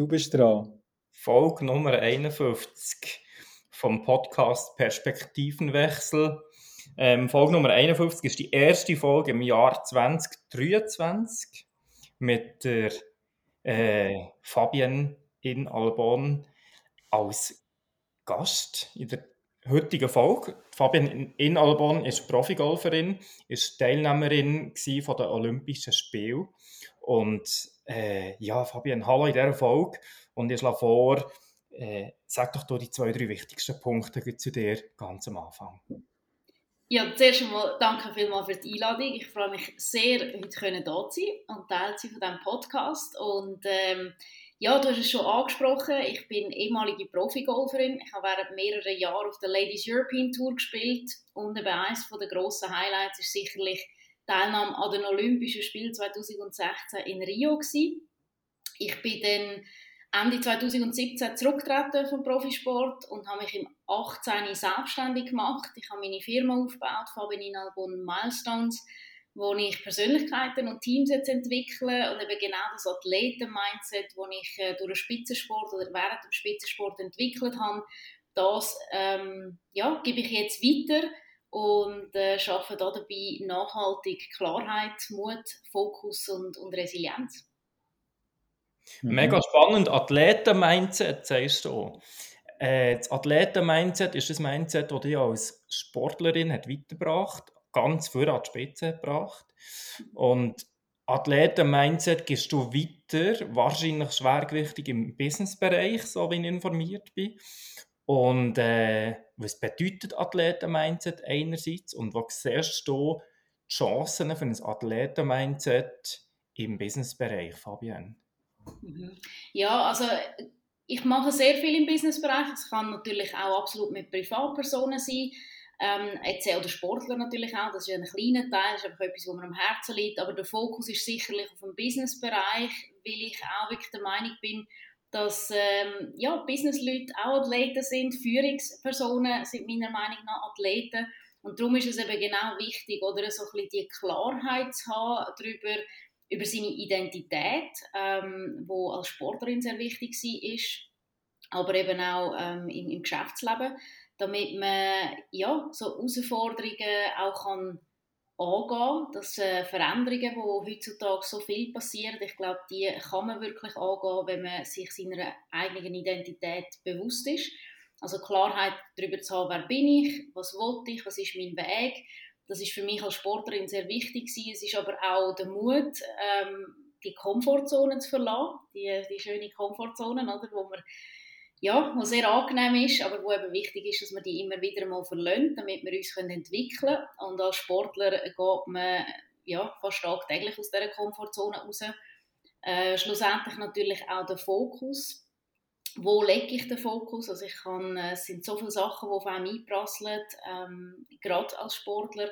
du bist dran. Folge Nummer 51 vom Podcast Perspektivenwechsel. Ähm, Folge Nummer 51 ist die erste Folge im Jahr 2023 mit der äh, Fabienne in Albon als Gast in der heutigen Folge. Fabienne in Albon ist Profigolferin, ist Teilnehmerin von den Olympischen Spielen und äh, ja, Fabienne, hallo in dieser Folge und ich schlage vor, äh, sag doch die zwei, drei wichtigsten Punkte zu dir ganz am Anfang. Ja, zuerst einmal danke vielmals für die Einladung. Ich freue mich sehr, heute da zu sein und Teil zu sein von diesem Podcast. Und ähm, ja, du hast es schon angesprochen, ich bin ehemalige Profigolferin. Ich habe während mehrerer Jahre auf der Ladies European Tour gespielt und eben eines der grossen Highlights ist sicherlich Teilnahme an den Olympischen Spielen 2016 in Rio gewesen. Ich bin dann Ende 2017 zurückgetreten vom Profisport und habe mich im 18. selbstständig gemacht. Ich habe meine Firma aufgebaut, Fabian Albon Milestones, wo ich Persönlichkeiten und Teams jetzt entwickle und eben genau das Athleten-Mindset, das ich äh, durch den Spitzensport oder während dem Spitzensport entwickelt habe, das ähm, ja, gebe ich jetzt weiter und äh, schaffe dabei nachhaltig Klarheit, Mut, Fokus und, und Resilienz. Mhm. Mega spannend. Athleten-Mindset, sagst du. Äh, das Athleten-Mindset ist das Mindset, das dich als Sportlerin hat weitergebracht ganz vor an die Spitze gebracht. Und Athleten-Mindset gehst du weiter, wahrscheinlich schwergewichtig im Businessbereich, so wie ich informiert bin. Und äh, was bedeutet Athleten-Mindset einerseits und was siehst du die Chancen für ein Athleten-Mindset im Businessbereich, Fabian? Mhm. Ja, also ich mache sehr viel im Businessbereich. Es kann natürlich auch absolut mit Privatpersonen sein. Ähm, jetzt auch der Sportler natürlich auch, das ist ein kleiner Teil, das ist einfach etwas, was mir am Herzen liegt, aber der Fokus ist sicherlich auf dem Businessbereich, weil ich auch wirklich der Meinung bin, dass ähm, ja, Businessleute auch Athleten sind, Führungspersonen sind meiner Meinung nach Athleten und darum ist es eben genau wichtig, oder so ein bisschen die Klarheit zu haben darüber, über seine Identität, ähm, als Sportlerin sehr wichtig ist, aber eben auch ähm, im, im Geschäftsleben damit man ja, so Herausforderungen auch kann angehen kann. Dass äh, Veränderungen, die heutzutage so viel passieren, ich glaube, die kann man wirklich angehen, wenn man sich seiner eigenen Identität bewusst ist. Also Klarheit darüber zu haben, wer bin ich, was wollte ich, was ist mein Weg. Das ist für mich als Sportlerin sehr wichtig gewesen. Es ist aber auch der Mut, ähm, die Komfortzone zu verlassen, die, die schöne Komfortzone, oder, wo man ja, was sehr angenehm ist, aber wo eben wichtig ist, dass wir die immer wieder mal verlassen, damit wir uns können entwickeln können. Und als Sportler geht man ja, fast tagtäglich aus dieser Komfortzone raus. Äh, schlussendlich natürlich auch der Fokus. Wo lege ich den Fokus? Also ich kann, äh, es sind so viele Sachen, die auf einem einprasseln, ähm, gerade als Sportler,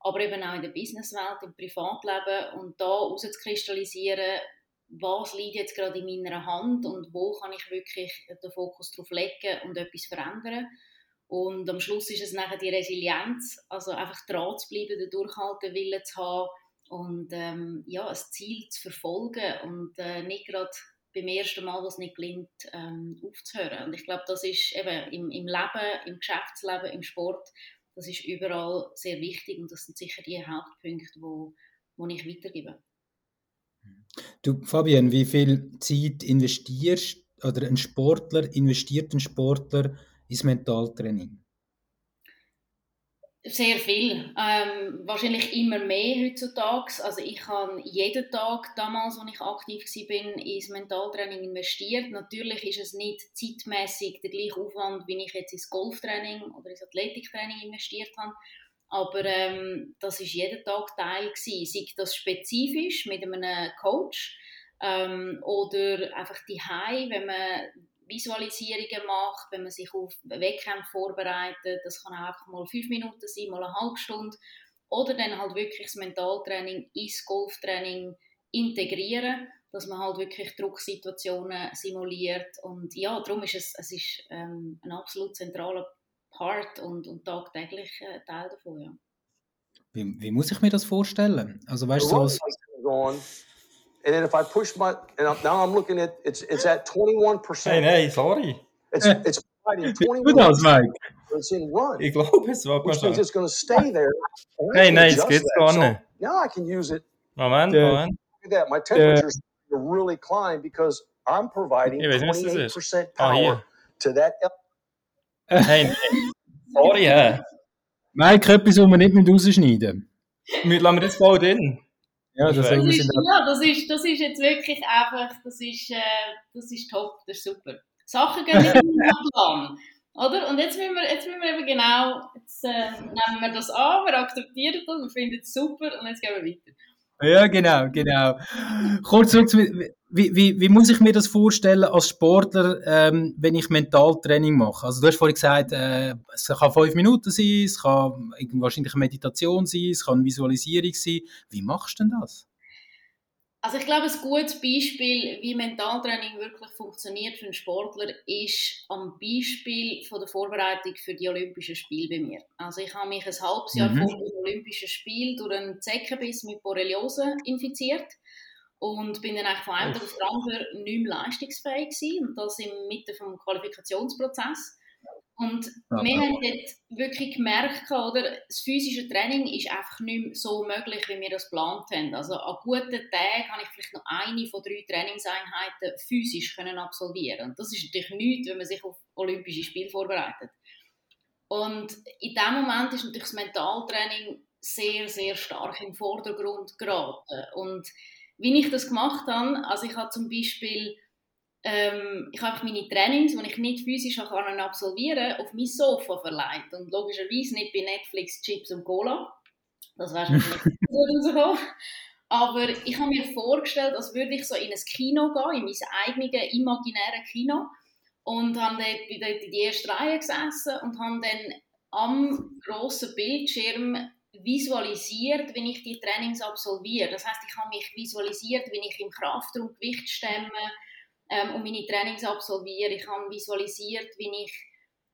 aber eben auch in der Businesswelt, im Privatleben und da rauszukristallisieren, was liegt jetzt gerade in meiner Hand und wo kann ich wirklich den Fokus drauf legen und etwas verändern. Und am Schluss ist es nachher die Resilienz, also einfach dran zu bleiben, den Durchhaltewillen zu haben und ähm, ja, ein Ziel zu verfolgen und äh, nicht gerade beim ersten Mal, was nicht gelingt, ähm, aufzuhören. Und ich glaube, das ist eben im, im Leben, im Geschäftsleben, im Sport, das ist überall sehr wichtig und das sind sicher die Hauptpunkte, wo, wo ich weitergebe. Du, Fabian, wie viel Zeit investierst oder ein Sportler, investiert ein Sportler ins Mentaltraining? Sehr viel. Ähm, wahrscheinlich immer mehr heutzutage. Also ich habe jeden Tag damals, als ich aktiv war, ins Mentaltraining investiert. Natürlich ist es nicht zeitmäßig der gleiche Aufwand, wie ich jetzt ins Golftraining oder ins Athletiktraining investiert habe. Aber ähm, das ist jeden Tag Teil gewesen. Sei das spezifisch mit einem Coach ähm, oder einfach die High, wenn man Visualisierungen macht, wenn man sich auf Wettkämpfe vorbereitet. Das kann auch einfach mal fünf Minuten sein, mal eine halbe Stunde. Oder dann halt wirklich das Mentaltraining ins Golftraining integrieren, dass man halt wirklich Drucksituationen simuliert. Und ja, darum ist es, es ist, ähm, ein absolut zentraler Part und, und tagtäglich äh, Teil davon, ja. Wie, wie, muss ich mir das vorstellen? Also weißt du, so and then if I push my, and now I'm looking at, it's it's at 21%. Hey, nein, sorry. It's, it's providing Wie 21 das, Mike? It's in run, Ich glaube, es war which means it's going to stay there. Hey, nein, geht's that. gar So nicht. now I can use it. Moment, Der- Moment. Look at that. My temperatures really climb because I'm providing Ich weiß nicht, was das ist. 28% Ah, power hier. to that. Hey, nein. Sorry, hä? Mike, etwas, was wir nicht mit rausschneiden Wir lassen wir das voll drin. Ja, das Das ist, ja, das ist, das ist jetzt wirklich einfach, das ist, äh, das ist top, das ist super. Sachen gehen nicht immer nach Plan. Oder? Und jetzt müssen wir, jetzt müssen wir eben genau, jetzt äh, nehmen wir das an, wir akzeptieren das, wir finden es super und jetzt gehen wir weiter. Ja, genau, genau. Kurz zurück, zu- wie, wie, wie muss ich mir das vorstellen als Sportler, ähm, wenn ich Mentaltraining mache? Also du hast vorhin gesagt, äh, es kann fünf Minuten sein, es kann wahrscheinlich eine Meditation sein, es kann eine Visualisierung sein. Wie machst du denn das? Also ich glaube, ein gutes Beispiel, wie Mentaltraining wirklich funktioniert für einen Sportler, ist am Beispiel von der Vorbereitung für die Olympischen Spiele bei mir. Also ich habe mich ein halbes Jahr Mhm. vor dem Olympischen Spiel durch einen Zeckenbiss mit Borreliose infiziert und bin dann eigentlich von einem Tag auf den anderen nicht mehr leistungsfähig gewesen und das im Mitte vom Qualifikationsprozess. Und Ah, wir haben dort wirklich gemerkt, oder, das physische Training ist einfach nicht mehr so möglich, wie wir das geplant haben. Also an guten Tagen kann ich vielleicht noch eine von drei Trainingseinheiten physisch können absolvieren. Und das ist natürlich nichts, wenn man sich auf Olympische Spiele vorbereitet. Und in dem Moment ist natürlich das Mentaltraining sehr, sehr stark im Vordergrund geraten. Und wie ich das gemacht habe, also ich habe zum Beispiel ähm, ich habe meine Trainings, die ich nicht physisch kann absolvieren auf mein Sofa verleiht. Und logischerweise nicht bei Netflix, Chips und Cola. Das wäre schon rausgekommen. Aber ich habe mir vorgestellt, als würde ich so in ein Kino gehen, in mein eigenes imaginäres Kino. Und habe dort, bin dort in die erste Reihe gesessen und habe dann am grossen Bildschirm visualisiert, wenn ich die Trainings absolviere. Das heißt, ich habe mich visualisiert, wenn ich im Kraftraum Gewicht stemme, ähm, und meine Trainings absolviere. Ich habe visualisiert, wie ich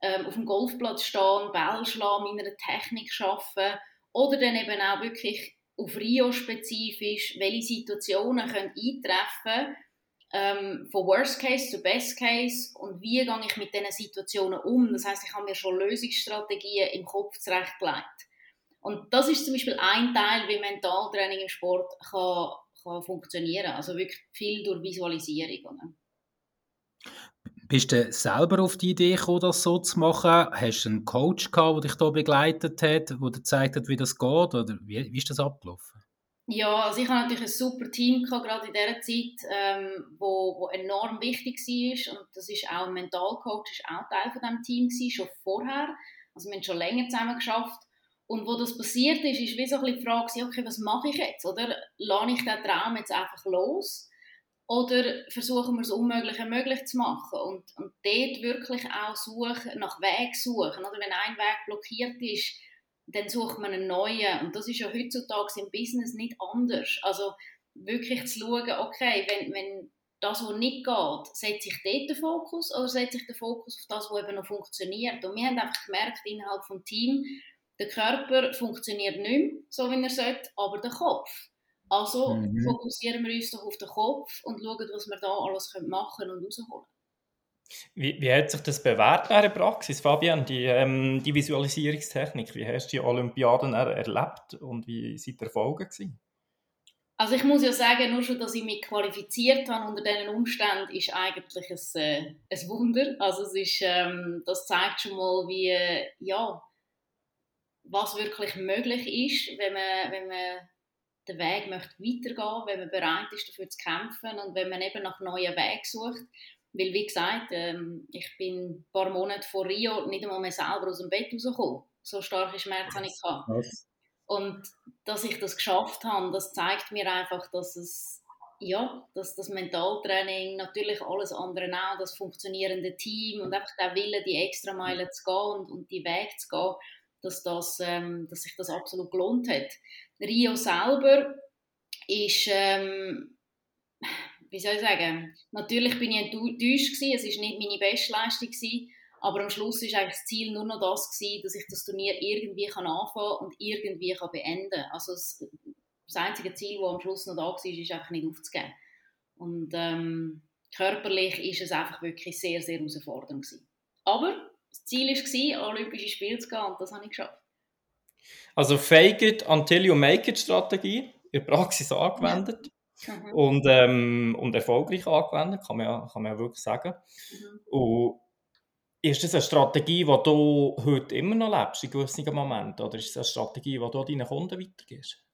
ähm, auf dem Golfplatz stehe, Ball schlage, meiner Technik arbeite oder dann eben auch wirklich auf Rio spezifisch, welche Situationen können eintreffen ähm, von Worst Case zu Best Case und wie gehe ich mit diesen Situationen um. Das heißt, ich habe mir schon Lösungsstrategien im Kopf zurechtgelegt. Und das ist zum Beispiel ein Teil, wie Mentaltraining im Sport kann, kann funktionieren. Also wirklich viel durch Visualisierung. Oder? Bist du selber auf die Idee gekommen, das so zu machen? Hast du einen Coach gehabt, der dich da begleitet hat, der dir gezeigt hat, wie das geht? Oder wie, wie ist das abgelaufen? Ja, also ich hatte natürlich ein super Team gehabt, gerade in dieser Zeit, ähm, wo, wo enorm wichtig war. Und das ist auch ein Mentalcoach, ist auch Teil von diesem Team gewesen, schon vorher. Also wir haben schon länger zusammen geschafft. Und wo das passiert ist, ist wie so ein bisschen die Frage, okay, was mache ich jetzt? Oder lasse ich den Traum jetzt einfach los? Oder versuchen wir das Unmögliche möglich zu machen? Und, und dort wirklich auch suchen, nach Weg suchen. Oder wenn ein Weg blockiert ist, dann sucht man einen neuen. Und das ist ja heutzutage im Business nicht anders. Also wirklich zu schauen, okay, wenn, wenn das, was nicht geht, setze ich dort den Fokus oder setze ich den Fokus auf das, was eben noch funktioniert? Und wir haben einfach gemerkt, innerhalb des Teams, der Körper funktioniert nicht mehr, so wie er sollte, aber der Kopf. Also Mhm. fokussieren wir uns doch auf den Kopf und schauen, was wir da alles machen können und rausholen. Wie, wie hat sich das bewährt in der Praxis, Fabian, die, ähm, die Visualisierungstechnik? Wie hast du die Olympiaden er erlebt und wie sind die Erfolge gewesen? Also ich muss ja sagen, nur schon, dass ich mich qualifiziert habe unter diesen Umständen, ist eigentlich ein, äh, ein Wunder. Also es ist, ähm, das zeigt schon mal, wie, äh, ja, was wirklich möglich ist, wenn man, wenn man den Weg möchte weitergehen, wenn man bereit ist, dafür zu kämpfen und wenn man eben nach neuen Wegen sucht. Weil, wie gesagt, ähm, ich bin ein paar Monate vor Rio nicht einmal mehr selber aus dem Bett rausgekommen. So starke Schmerzen hatte ich. Gehabt. Und dass ich das geschafft habe, das zeigt mir einfach, dass es ja, dass das Mentaltraining, natürlich alles andere auch, das funktionierende Team und einfach der Wille, die extra Meile zu gehen und, und die Weg zu gehen, dass, das, ähm, dass sich das absolut gelohnt hat. Rio selber ist, ähm, wie soll ich sagen, natürlich bin ich enttäuscht gewesen, es war nicht meine Bestleistung gewesen, aber am Schluss war eigentlich das Ziel nur noch das gewesen, dass ich das Turnier irgendwie kann anfangen und irgendwie kann beenden. Also es, das einzige Ziel, das am Schluss noch da war, ist einfach nicht aufzugeben. Und ähm, körperlich ist es einfach wirklich sehr, sehr herausfordernd gewesen. Aber das Ziel war, an Olympische Spiele zu gehen und das habe ich geschafft. Also Fake it until you make it Strategie in der Praxis angewendet Mhm. und, ähm, und erfolgreich angewendet, kann man ja, kann man ja wirklich sagen. Mhm. Und ist das eine Strategie, die du heute immer noch lebst in gewissen Momenten? Oder ist das eine Strategie, die du deinen Kunden weitergibst?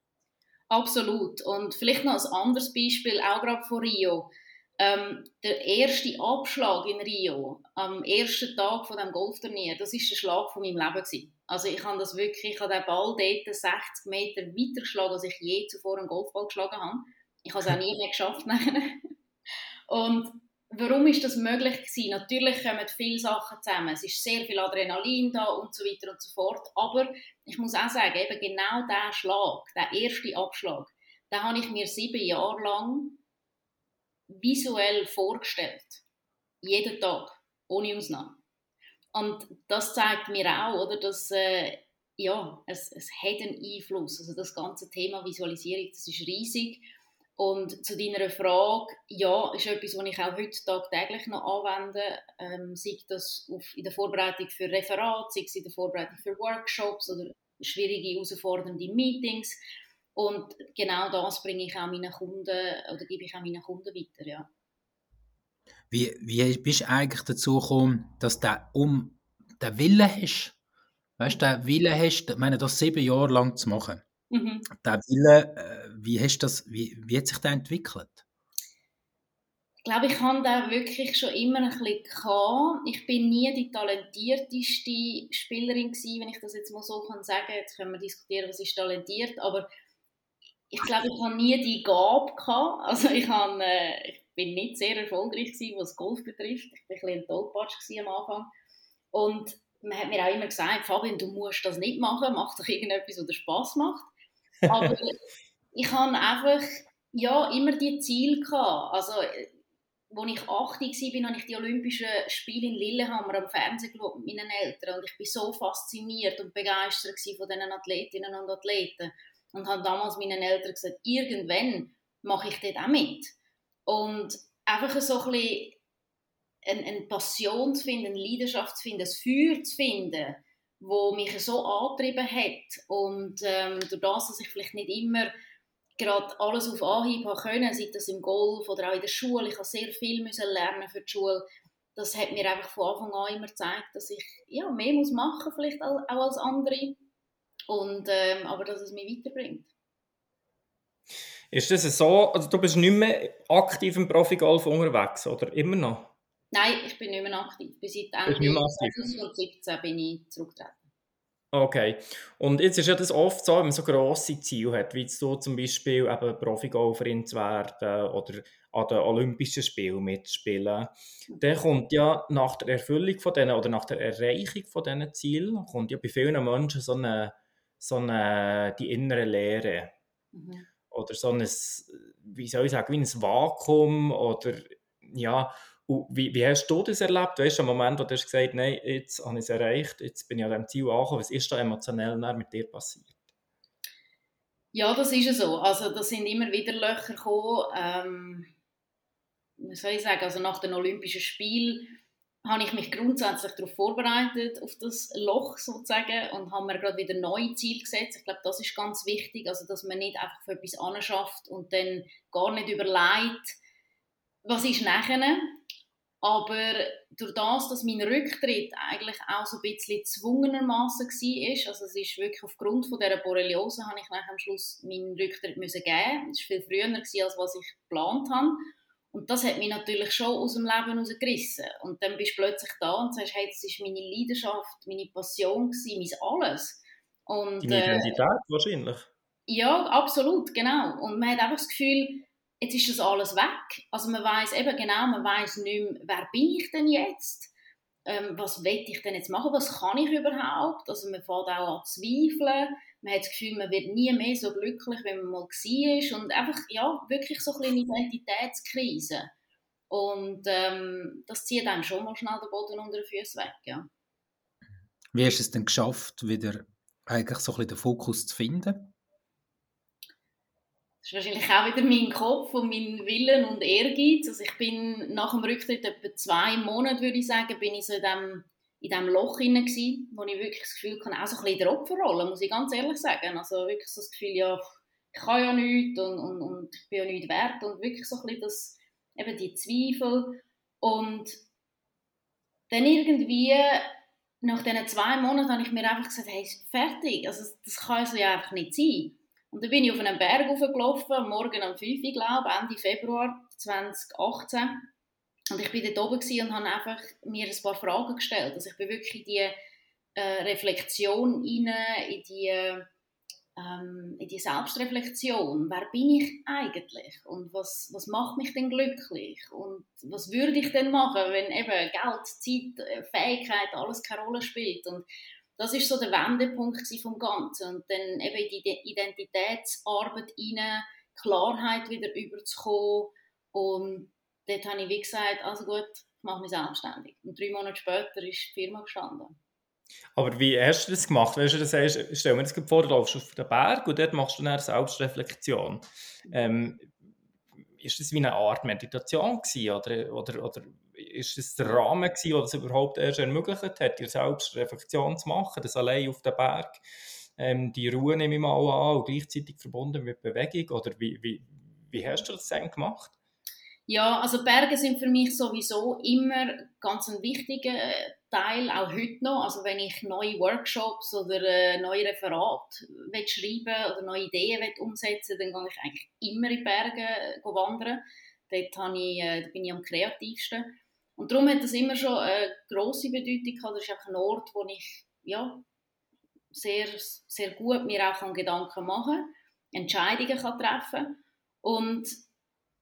Absolut. Und vielleicht noch ein anderes Beispiel, auch gerade von Rio. Ähm, der erste Abschlag in Rio, am ersten Tag von dem Golfturnier, das ist der Schlag von meinem Leben gewesen. Also ich habe das wirklich, ich habe den Ball dort 60 Meter weiter geschlagen, als ich je zuvor einen Golfball geschlagen habe. Ich habe es auch nie mehr geschafft. Und warum ist das möglich gewesen? Natürlich kommen viele Sachen zusammen. Es ist sehr viel Adrenalin da und so weiter und so fort. Aber ich muss auch sagen, eben genau der Schlag, der erste Abschlag, den habe ich mir sieben Jahre lang visuell vorgestellt. Jeden Tag, ohne Ausnahme. Und das zeigt mir auch, oder, dass äh, ja, es, es hat einen Einfluss. Also das ganze Thema Visualisierung, das ist riesig. Und zu deiner Frage, ja, ist etwas, was ich auch heute tagtäglich noch anwende, ähm, sei das auf, in der Vorbereitung für Referate, sei es in der Vorbereitung für Workshops oder schwierige, herausfordernde Meetings. Und genau das bringe ich auch meinen Kunden oder gebe ich auch meinen Kunden weiter, ja. Wie, wie bist du eigentlich dazu gekommen, dass du um den Willen hast? Weißt du, den Willen hast, ich meine, das sieben Jahre lang zu machen. Mhm. Der Wille, äh, wie, hast das, wie, wie hat sich der entwickelt? Ich glaube, ich habe da wirklich schon immer ein bisschen gehabt. Ich bin nie die talentierteste Spielerin gewesen, wenn ich das jetzt mal so kann sagen. Jetzt können wir diskutieren, was ist talentiert, aber ich glaube, ich habe nie die Gabe gehabt. Also ich, habe, äh, ich bin nicht sehr erfolgreich gewesen, was Golf betrifft. Ich war ein bisschen ein Tollpatsch am Anfang. Und man hat mir auch immer gesagt, Fabian, du musst das nicht machen, mach doch irgendetwas, was dir Spass macht. Aber ich habe einfach ja, immer die Ziele gehabt. Also, als ich 8 war, habe ich die Olympischen Spiele in Lillehammer am Fernsehen geschaut mit meinen Eltern. Und ich war so fasziniert und begeistert von diesen Athletinnen und Athleten. Und habe damals meinen Eltern gesagt, irgendwann mache ich dort auch mit. Und einfach so ein bisschen eine, Passion zu finden, eine Leidenschaft zu finden, ein Feuer zu finden, wo mich so angetrieben hat. Und ähm, durch das, dass ich vielleicht nicht immer gerade alles auf Anhieb haben können, sei das im Golf oder auch in der Schule, ich habe sehr viel müssen lernen für die Schule. Das hat mir einfach von Anfang an immer gezeigt, dass ich ja, mehr muss machen vielleicht auch als andere und ähm, aber dass es mich weiterbringt. Ist das so, also du bist nicht mehr aktiv im Profigolf unterwegs, oder immer noch? Nein, ich bin nicht mehr aktiv. Bis seit Ende 2017 bin ich zurückgetreten. Okay. Und jetzt ist ja das oft so, wenn man so grosse Ziele hat, wie du zum Beispiel eben Profigolferin zu werden oder an den Olympischen Spielen mitspielen, dann kommt ja nach der Erfüllung von denen oder nach der Erreichung von diesen Zielen, kommt ja bei vielen Menschen so eine, so eine die innere Leere. Mhm. Oder so ein, wie soll ich sagen, wie ein Vakuum oder ja, und wie, wie hast du das erlebt? Weißt du, am Moment, wo du hast gesagt nein, jetzt habe ich es erreicht, jetzt bin ich an diesem Ziel angekommen, was ist da emotionell mit dir passiert? Ja, das ist so. Also, da sind immer wieder Löcher gekommen. Ähm, wie soll ich sagen, also nach den Olympischen Spielen habe ich mich grundsätzlich darauf vorbereitet, auf das Loch sozusagen, und habe mir gerade wieder neue Ziele gesetzt. Ich glaube, das ist ganz wichtig, also dass man nicht einfach für etwas anschafft und dann gar nicht überlegt, was ist nachher, aber durch das, dass mein Rücktritt eigentlich auch so ein bisschen gezwungenermaßen war, also es ist wirklich aufgrund von dieser Borreliose, habe ich nachher am Schluss meinen Rücktritt müssen geben. Es war viel früher, gewesen, als was ich geplant habe. Und das hat mich natürlich schon aus dem Leben herausgerissen. Und dann bist du plötzlich da und sagst, hey, das ist meine Leidenschaft, meine Passion, gewesen, mein Alles. Und, Deine Identität äh, wahrscheinlich. Ja, absolut, genau. Und man hat einfach das Gefühl, jetzt ist das alles weg. Also man weiß eben genau, man weiß nicht mehr, wer bin ich denn jetzt? Ähm, was will ich denn jetzt machen? Was kann ich überhaupt? Also man fängt auch an zu zweifeln. Man hat das Gefühl, man wird nie mehr so glücklich, wie man mal war. Und einfach, ja, wirklich so eine Identitätskrise. Und ähm, das zieht einem schon mal schnell den Boden unter den Füßen weg, ja. Wie hast du es denn geschafft, wieder eigentlich so ein bisschen den Fokus zu finden? ist wahrscheinlich auch wieder mein Kopf und mein Willen und Ehrgeiz. Also ich bin nach dem Rücktritt etwa zwei Monate, würde ich sagen, bin ich so in diesem in diesem Loch hinein gsi, wo ich wirklich das Gefühl hatte, auch so ein bisschen der Opferrolle, muss ich ganz ehrlich sagen. Also wirklich so das Gefühl, ja, ich kann ja nichts und, und, und ich bin ja nichts wert und wirklich so ein bisschen das, eben die Zweifel und dann irgendwie nach diesen zwei Monaten habe ich mir einfach gesagt, hey, fertig, also das kann so ja einfach nicht sein. Und dann bin ich auf einen Berg hochgelaufen, morgen um 5 Uhr, glaube Ende Februar 2018. Und ich war dort oben und habe einfach mir ein paar Fragen gestellt. Also ich bin wirklich in die äh, Reflexion rein, in die, ähm, in die Selbstreflexion. Wer bin ich eigentlich? Und was, was macht mich denn glücklich? Und was würde ich denn machen, wenn eben Geld, Zeit, äh, Fähigkeit, alles keine Rolle spielt? Und das ist so der Wendepunkt vom Ganzen. Und dann eben in die Identitätsarbeit rein, Klarheit wieder überzukommen und dort habe ich wie gesagt, also gut, ich mache mich selbstständig. Und drei Monate später ist die Firma gestanden. Aber wie hast du das gemacht? Weißt du, das heißt, stell mir das vor, du läufst auf den Berg und dort machst du eine Selbstreflexion. Ähm, ist das wie eine Art Meditation gewesen, oder, oder, oder ist das der Rahmen gewesen, der das überhaupt erst ermöglicht hat, dir Selbstreflexion zu machen, das allein auf den Berg? Ähm, die Ruhe nehme ich mal an und gleichzeitig verbunden mit Bewegung, oder wie, wie, wie hast du das denn gemacht? Ja, also Berge sind für mich sowieso immer ganz ein wichtiger äh, Teil, auch heute noch. Also wenn ich neue Workshops oder äh, neue Referate schreiben oder neue Ideen will umsetzen dann gehe ich eigentlich immer in Berge äh, wandern. Dort habe ich, da bin ich am kreativsten. Und darum hat das immer schon eine grosse Bedeutung gehabt. Das ist einfach ein Ort, wo ich ja, sehr, sehr gut mir auch Gedanken machen kann, Entscheidungen kann treffen kann.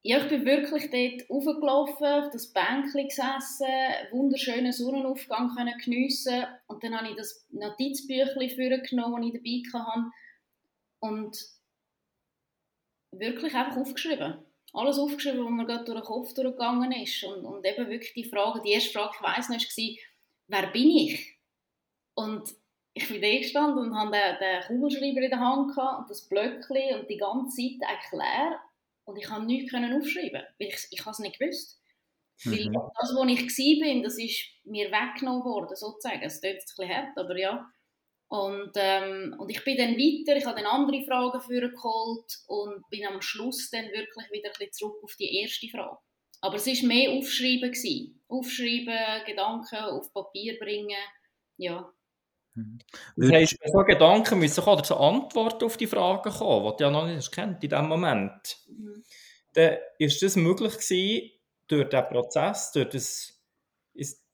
Ja, ich bin wirklich dort hochgelaufen, auf das Bänkchen gesessen, wunderschönen Sonnenaufgang können geniessen und dann habe ich das Notizbüchlein vorgenommen, das ich dabei hatte und wirklich einfach aufgeschrieben. Alles aufgeschrieben, was mir gerade durch den Kopf durchgegangen ist und, und eben wirklich die Frage, die erste Frage, ich weiss noch, war, wer bin ich? Und ich bin da gestanden und hatte den, den Kugelschreiber in der Hand und das Blöckchen und die ganze Seite erklärt und ich konnte nichts aufschreiben, weil ich, ich es nicht gewusst. Mhm. Weil das, wo ich war, das ist mir weggenommen worden, sozusagen. Es klingt jetzt ein bisschen hart, aber ja. Und, ähm, und ich bin dann weiter, ich habe dann andere Fragen geholt und bin am Schluss dann wirklich wieder ein bisschen zurück auf die erste Frage. Aber es war mehr Aufschreiben. Gewesen. Aufschreiben, Gedanken auf Papier bringen, ja. Mhm. Das heisst, so Gedanken müssen auch zu Antworten auf die Fragen kommen, die du ja noch nicht kennt in diesem Moment. Mhm. Dann ist das möglich gewesen, durch diesen Prozess, durch, das,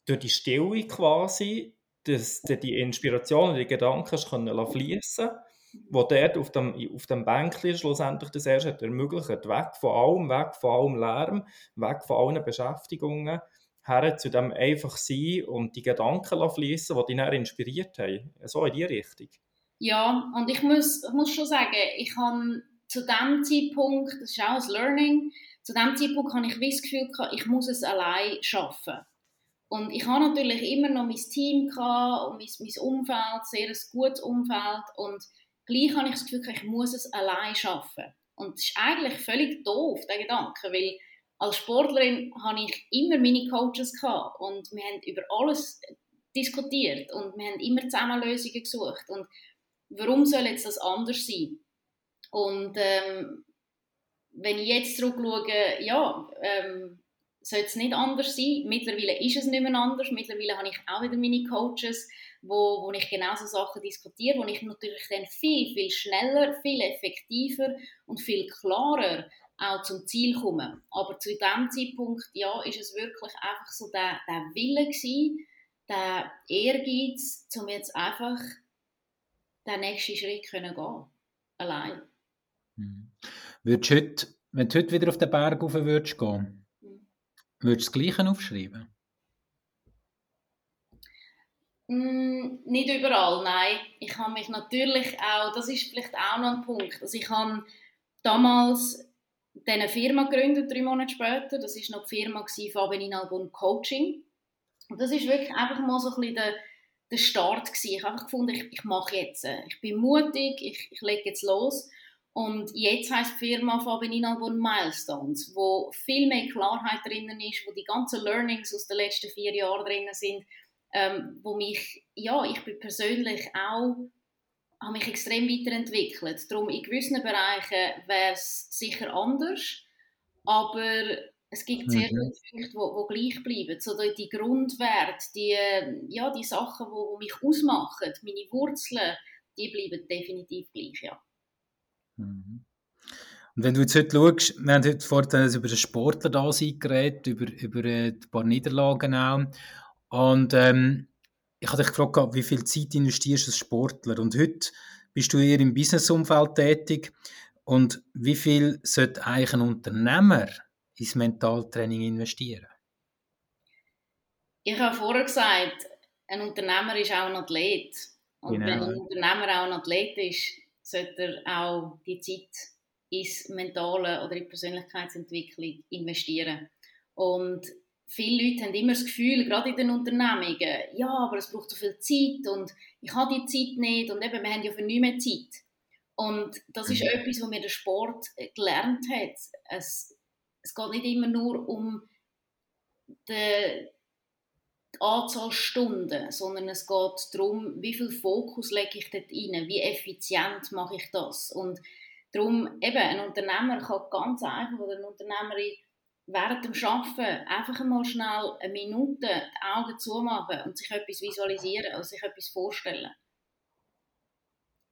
durch die Stille quasi, dass die Inspiration und die Gedanken fließen können, wo dort auf dem, auf dem Bänkchen schlussendlich das erst ermöglicht, weg von allem, weg von allem Lärm, weg von allen Beschäftigungen, her zu dem einfach sein und die Gedanken fließen, die dich dann inspiriert haben. So in die Richtung. Ja, und ich muss, ich muss schon sagen, ich habe zu dem Zeitpunkt, das ist auch ein Learning, zu dem Zeitpunkt habe ich das Gefühl gehabt, ich muss es allein schaffen. Und ich habe natürlich immer noch mein Team gehabt und mein, mein Umfeld, sehr ein gutes Umfeld und gleich habe ich das Gefühl gehabt, ich muss es allein schaffen. Und das ist eigentlich völlig doof, der Gedanke, weil als Sportlerin hatte ich immer meine Coaches gehabt und wir haben über alles diskutiert und wir haben immer zusammen Lösungen gesucht und warum soll jetzt das anders sein? Und ähm, wenn ich jetzt zurückschaue, ja, ähm, soll es nicht anders sein. Mittlerweile ist es nicht mehr anders. Mittlerweile habe ich auch wieder meine Coaches, wo, wo ich genau so Sachen diskutiere, wo ich natürlich dann viel, viel schneller, viel effektiver und viel klarer auch zum Ziel kommen. Aber zu dem Zeitpunkt, ja, ist es wirklich einfach so der, der Wille gewesen, der Ehrgeiz, um jetzt einfach den nächsten Schritt können gehen allein. Mhm. Würdest heute, wenn du heute wieder auf den Berg rauf würdest gehen, mhm. würdest du das Gleiche aufschreiben? Mm, nicht überall, nein. Ich habe mich natürlich auch, das ist vielleicht auch noch ein Punkt, also ich habe damals dann eine Firma gegründet, drei Monate später. Das war noch die Firma Fabian Albon Coaching. Und das ist wirklich einfach mal so ein bisschen der, der Start gewesen. Ich habe einfach gefunden, ich, ich mache jetzt. Ich bin mutig, ich, ich lege jetzt los. Und jetzt heisst die Firma Fabin Albon Milestones, wo viel mehr Klarheit drinnen ist, wo die ganzen Learnings aus den letzten vier Jahren drinnen sind, ähm, wo mich, ja, ich bin persönlich auch, habe mich extrem weiterentwickelt. Darum in gewissen Bereichen wäre es sicher anders, aber es gibt sehr mhm. viele Punkte, die, die gleich bleiben. So die Grundwerte, die, ja, die Sachen, die, die mich ausmachen, meine Wurzeln, die bleiben definitiv gleich, ja. Mhm. Und wenn du jetzt heute schaust, wir haben heute vorhin über den Sportler da geredet, über, über äh, ein paar Niederlagen auch. Und ähm, ich habe dich gefragt, wie viel Zeit investierst du als Sportler? Und heute bist du eher im Businessumfeld tätig. Und wie viel sollte eigentlich ein Unternehmer ins Mentaltraining investieren? Ich habe vorher gesagt, ein Unternehmer ist auch ein Athlet. Und genau. wenn ein Unternehmer auch ein Athlet ist, sollte er auch die Zeit ins Mentale oder in die Persönlichkeitsentwicklung investieren. Und viele Leute haben immer das Gefühl, gerade in den Unternehmungen, ja, aber es braucht so viel Zeit und ich habe die Zeit nicht und eben, wir haben ja für nichts mehr Zeit. Und das ist mhm. etwas, was mir der Sport gelernt hat. Es, es geht nicht immer nur um die, die Anzahl Stunden, sondern es geht darum, wie viel Fokus lege ich dort rein, wie effizient mache ich das. Und darum, eben, ein Unternehmer kann ganz einfach, oder eine Unternehmerin während dem Arbeiten einfach mal schnell eine Minute die Augen zumachen und sich etwas visualisieren oder sich etwas vorstellen.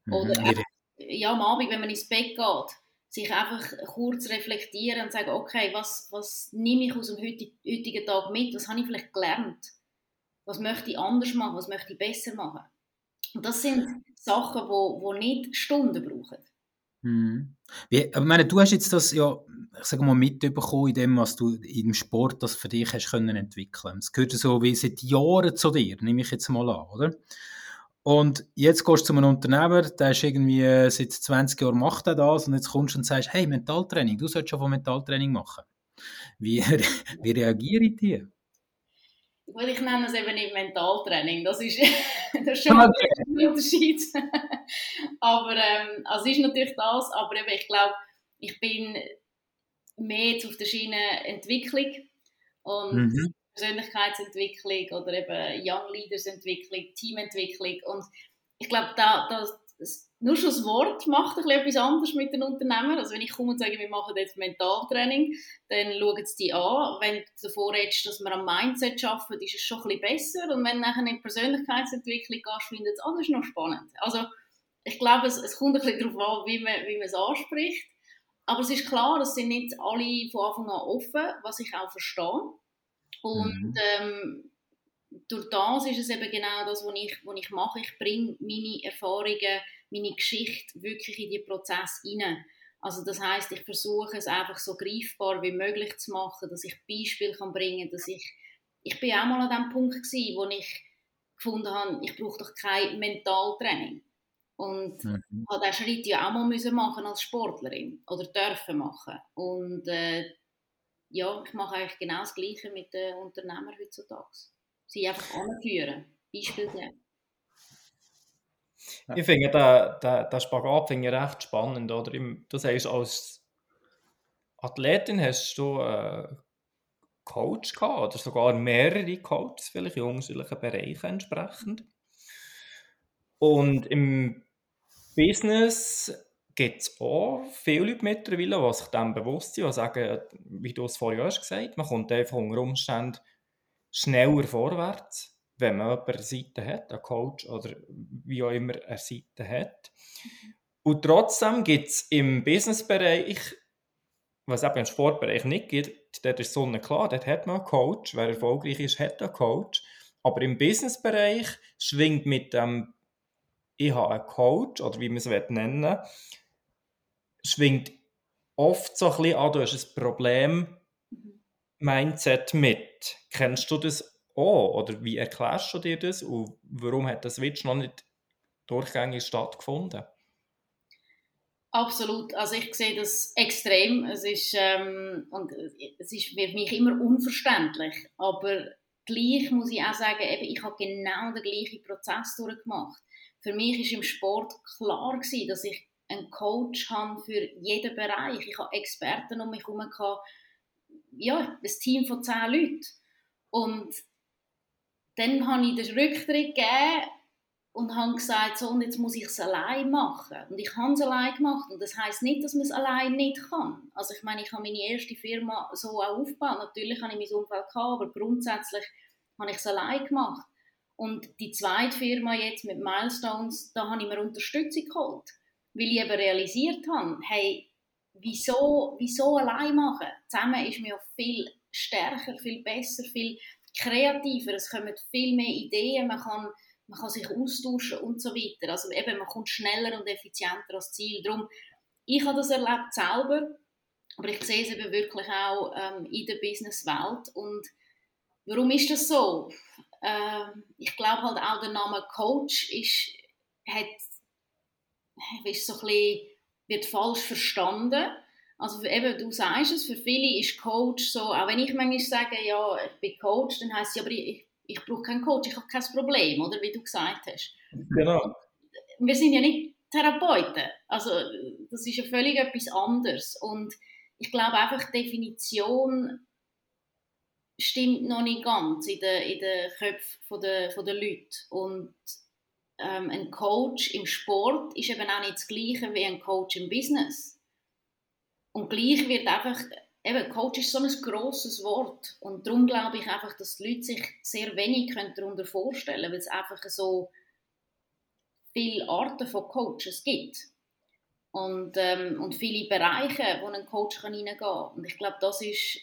Mhm. Oder mhm. ja, am Abend, wenn man ins Bett geht, sich einfach kurz reflektieren und sagen, okay, was, was nehme ich aus dem heutigen Tag mit, was habe ich vielleicht gelernt, was möchte ich anders machen, was möchte ich besser machen. Und das sind Sachen, die wo, wo nicht Stunden brauchen. Mhm. Wie, ich meine, du hast jetzt das ja, ich sage mal, mitbekommen in dem, was du im Sport das für dich hast können entwickeln. Es gehört so wie seit Jahren zu dir, nehme ich jetzt mal an, oder? Und jetzt gehst du zu einem Unternehmer, der ist irgendwie äh, seit 20 Jahren macht er das und jetzt kommst du und sagst, hey, Mentaltraining, du solltest schon von Mentaltraining machen. Wie, wie reagieren die? Gut, ich nenne es eben nicht Mentaltraining. Das ist, das ist schon okay. ein Unterschied. aber ähm, also ist natürlich das, aber eben, ich glaube, ich bin mehr jetzt auf der Schiene Entwicklung und mhm. Persönlichkeitsentwicklung oder eben Young Leaders Entwicklung, Teamentwicklung und ich glaube, da, da, nur schon das Wort macht ein etwas anderes mit den Unternehmern. Also wenn ich komme und sage, wir machen jetzt Mentaltraining, dann schauen sie die an. Wenn du davor redest, dass wir am Mindset arbeiten, ist es schon ein bisschen besser. Und wenn du nachher in die Persönlichkeitsentwicklung gehst, findet es alles noch spannend. Also ich glaube, es, es kommt ein bisschen darauf an, wie man, wie man es anspricht. Aber es ist klar, es sind nicht alle von Anfang an offen, was ich auch verstehe. Und mhm. ähm, durch das ist es eben genau das, was ich, was ich mache. Ich bringe meine Erfahrungen meine Geschichte wirklich in die Prozess hinein. Also das heißt, ich versuche es einfach so greifbar wie möglich zu machen, dass ich Beispiele kann bringen, dass ich ich bin auch mal an dem Punkt gewesen, wo ich gefunden habe, ich brauche doch kein Mentaltraining und mhm. habe diesen Schritt ja auch mal müssen machen als Sportlerin oder dürfen machen und äh, ja, ich mache eigentlich genau das Gleiche mit den Unternehmern heutzutage. Sie einfach anführen, Beispiele geben. Ich finde den, den, den Spagat finde ich recht spannend. Oder? Du sagst, als Athletin hast du einen Coach gehabt, oder sogar mehrere Coaches, vielleicht in unterschiedlichen Bereichen entsprechend. Und im Business gibt es auch viele Leute mittlerweile, die sich dem bewusst sind, die sagen, wie du es vorher hast gesagt, man kommt einfach unter Umständen schneller vorwärts wenn man jemanden an Seite hat, einen Coach oder wie auch immer eine Seite hat. Und trotzdem gibt es im Businessbereich, was eben im Sportbereich nicht gibt, dort ist so klar, dort hat man einen Coach. Wer erfolgreich ist, hat einen Coach. Aber im Businessbereich schwingt mit dem, ich habe einen Coach, oder wie man es nennen will, schwingt oft so ein bisschen an, du hast ein Problem, Mindset mit. Kennst du das auch? Oder wie erklärst du dir das und warum hat der Switch noch nicht durchgängig stattgefunden? Absolut, also ich sehe das extrem. Es ist, ähm, und es ist für mich immer unverständlich, aber gleich muss ich auch sagen, eben, ich habe genau den gleichen Prozess durchgemacht. Für mich ist im Sport klar gewesen, dass ich einen Coach habe für jeden Bereich. Ich habe Experten um mich herum, ja, ein Team von zehn Leuten. Und dann habe ich den Rücktritt gegeben und habe gesagt, so, und jetzt muss ich es allein machen. Und ich habe es allein gemacht. Und das heißt nicht, dass man es allein nicht kann. Also ich meine, ich habe meine erste Firma so aufgebaut. Natürlich habe ich mein Umfeld gehabt, aber grundsätzlich habe ich es allein gemacht. Und die zweite Firma jetzt mit Milestones, da habe ich mir Unterstützung geholt. Weil ich eben realisiert habe, hey, wieso, wieso allein machen? Zusammen ist mir viel stärker, viel besser, viel kreativer. Es kommen viel mehr Ideen, man kann, man kann sich austauschen und so weiter. Also eben, man kommt schneller und effizienter ans Ziel. Darum, ich habe das erlebt selber, aber ich sehe es eben wirklich auch ähm, in der Businesswelt. Und warum ist das so? Ähm, ich glaube halt auch der Name Coach ist, hat, ist so ein bisschen, wird falsch verstanden. Also eben, du sagst es, für viele ist Coach so, auch wenn ich manchmal sage, ja, ich bin Coach, dann heisst es, aber ich, ich brauche keinen Coach, ich habe kein Problem, oder wie du gesagt hast. Genau. Wir sind ja nicht Therapeuten, also das ist ja völlig etwas anderes und ich glaube einfach, die Definition stimmt noch nicht ganz in den, in den Köpfen der, der Leute. Und ähm, ein Coach im Sport ist eben auch nicht das Gleiche wie ein Coach im Business. Und gleich wird einfach, eben, Coach ist so ein grosses Wort. Und darum glaube ich einfach, dass die Leute sich sehr wenig darunter vorstellen können, weil es einfach so viele Arten von Coaches gibt. Und, ähm, und viele Bereiche, wo ein Coach reingehen kann. Und ich glaube, das ist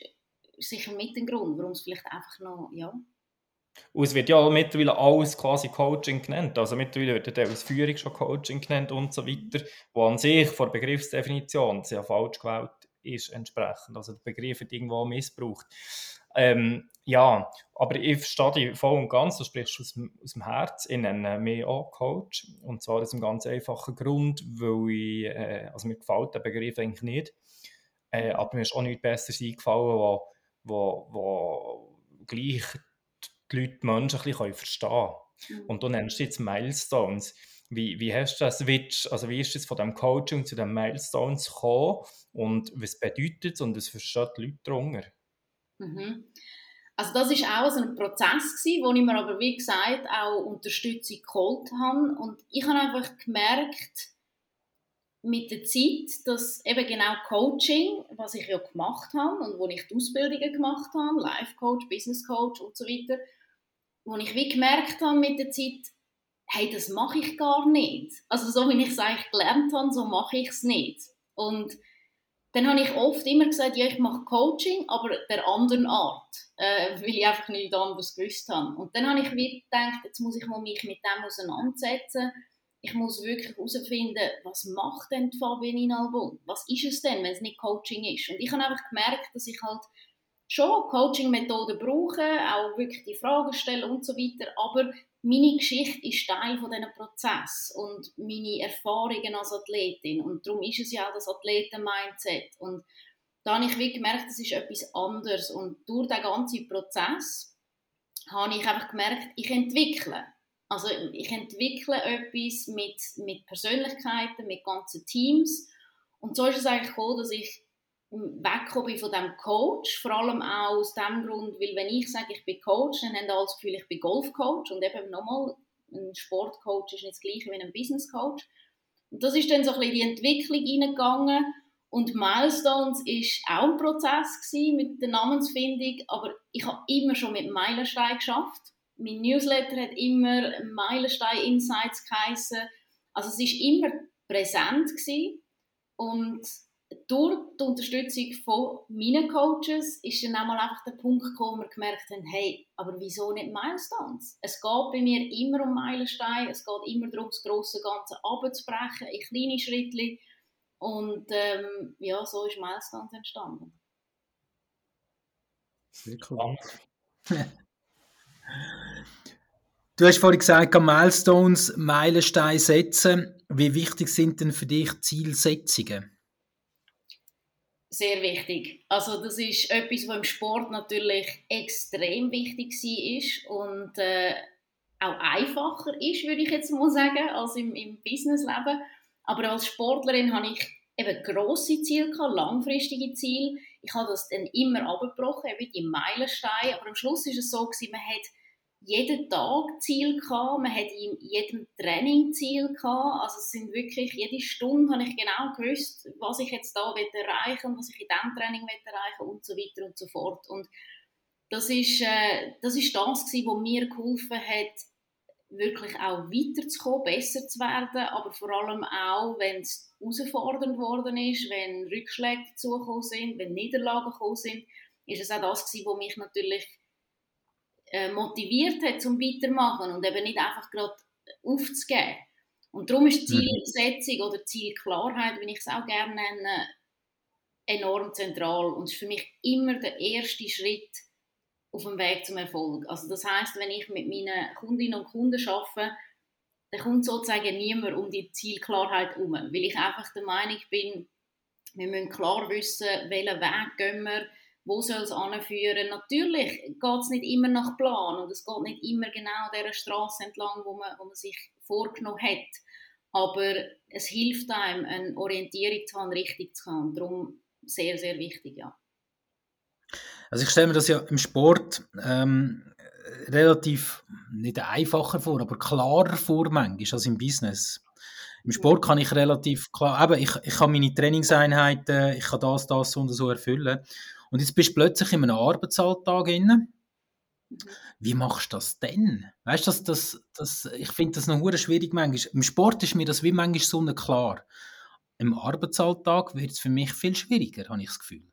sicher mit dem Grund, warum es vielleicht einfach noch, ja. Und es wird ja mittlerweile alles quasi Coaching genannt. Also mittlerweile wird ja Führung schon Coaching genannt und so weiter, wo an sich vor Begriffsdefinition sehr falsch gewählt ist entsprechend. Also der Begriff wird irgendwo missbraucht. Ähm, ja, aber ich verstehe dich voll und ganz, du sprichst aus aus dem Herz. Ich nenne mich auch Coach. Und zwar aus einem ganz einfachen Grund, weil ich, äh, also mir gefällt der Begriff eigentlich nicht. Äh, aber mir ist auch nichts Besseres eingefallen, wo wo, wo gleich die Leute die Menschen ein bisschen verstehen können. Mhm. Und du nennst jetzt Milestones. Wie, wie hast du das Switch, also wie ist es von dem Coaching zu den Milestones gekommen und was bedeutet es und was verstehen die Leute darunter? Mhm. Also das ist auch so ein Prozess gewesen, wo ich mir aber wie gesagt auch Unterstützung geholt habe und ich habe einfach gemerkt, mit der Zeit, dass eben genau Coaching, was ich ja gemacht habe und wo ich die Ausbildungen gemacht habe, Life Coach, Business Coach und so weiter, wo ich wie gemerkt habe mit der Zeit, hey, das mache ich gar nicht. Also so wie ich es eigentlich gelernt habe, so mache ich es nicht. Und dann habe ich oft immer gesagt, ja, ich mache Coaching, aber der anderen Art, äh, weil ich einfach nichts anderes gewusst habe. Und dann habe ich wie gedacht, jetzt muss ich mal mich mit dem auseinandersetzen ich muss wirklich herausfinden, was macht denn die Fabienne Albon? Was ist es denn, wenn es nicht Coaching ist? Und ich habe einfach gemerkt, dass ich halt schon Coaching-Methoden brauche, auch wirklich die Fragen stellen und so weiter, aber meine Geschichte ist Teil von diesem Prozess und meine Erfahrungen als Athletin. Und darum ist es ja auch das Athleten-Mindset. Und da habe ich wirklich gemerkt, das ist etwas anderes. Und durch den ganzen Prozess habe ich einfach gemerkt, ich entwickle. Also ich entwickle etwas mit, mit Persönlichkeiten, mit ganzen Teams. Und so ist es eigentlich gekommen, dass ich weggekommen von dem Coach, vor allem auch aus dem Grund, weil wenn ich sage, ich bin Coach, dann haben alle das Gefühl, ich bin Golfcoach und eben nochmal, ein Sportcoach ist nicht das gleiche wie ein Businesscoach. Und das ist dann so ein bisschen die Entwicklung reingegangen und Milestones ist auch ein Prozess mit der Namensfindung, aber ich habe immer schon mit Meilenstein geschafft mein Newsletter hat immer Meilenstein Insights geheißen. Also es ist immer präsent gewesen. und durch die Unterstützung von meinen Coaches ist dann einmal einfach der Punkt gekommen, wo wir gemerkt haben, hey, aber wieso nicht Milestones? Es geht bei mir immer um Meilensteine, es geht immer darum, das grosse Ganze abzubrechen in kleine Schritte und ähm, ja, so ist Milestones entstanden. Sehr cool. Du hast vorhin gesagt, Milestones, Meilensteine setzen. Wie wichtig sind denn für dich Zielsetzungen? Sehr wichtig. Also das ist etwas, was im Sport natürlich extrem wichtig war und äh, auch einfacher ist, würde ich jetzt mal sagen, als im, im Businessleben. Aber als Sportlerin habe ich eben grosse Ziele gehabt, langfristige Ziele. Ich habe das dann immer abgebrochen, eben die Meilensteine. Aber am Schluss ist es so gewesen, man hat jeden Tag Ziel gehabt, man hat in jedem Training Ziel gehabt. Also es sind wirklich, jede Stunde habe ich genau gewusst, was ich jetzt da erreichen und was ich in diesem Training erreichen und so weiter und so fort. Und das ist, äh, das ist was mir geholfen hat, wirklich auch weiterzukommen, besser zu werden, aber vor allem auch, wenn es herausfordernd worden ist, wenn Rückschläge dazugekommen sind, wenn Niederlagen gekommen sind, ist es auch das was mich natürlich motiviert hat zum Weitermachen und eben nicht einfach gerade aufzugeben. Und darum ist mhm. Zielsetzung oder Zielklarheit, wie ich es auch gerne nenne, enorm zentral und ist für mich immer der erste Schritt auf dem Weg zum Erfolg. Also das heißt, wenn ich mit meinen Kundinnen und Kunden arbeite, dann kommt sozusagen niemand um die Zielklarheit herum, weil ich einfach der Meinung bin, wir müssen klar wissen, welchen Weg gehen wir, wo soll es anführen. Natürlich geht es nicht immer nach Plan und es geht nicht immer genau der Straße entlang, wo man, wo man sich vorgenommen hat. Aber es hilft einem, eine Orientierung zu haben, richtig zu haben. Darum sehr, sehr wichtig, ja. Also ich stelle mir das ja im Sport ähm, relativ nicht einfacher vor, aber klarer vor manchmal als im Business. Im Sport kann ich relativ klar, eben, ich, ich kann meine Trainingseinheiten, ich kann das, das und so erfüllen. Und jetzt bist du plötzlich in einem Arbeitsalltag drin. Wie machst du das denn? Weißt du, das, das, das, ich finde das noch schwierig manchmal. Im Sport ist mir das wie manchmal so klar. Im Arbeitsalltag wird es für mich viel schwieriger, habe ich das Gefühl.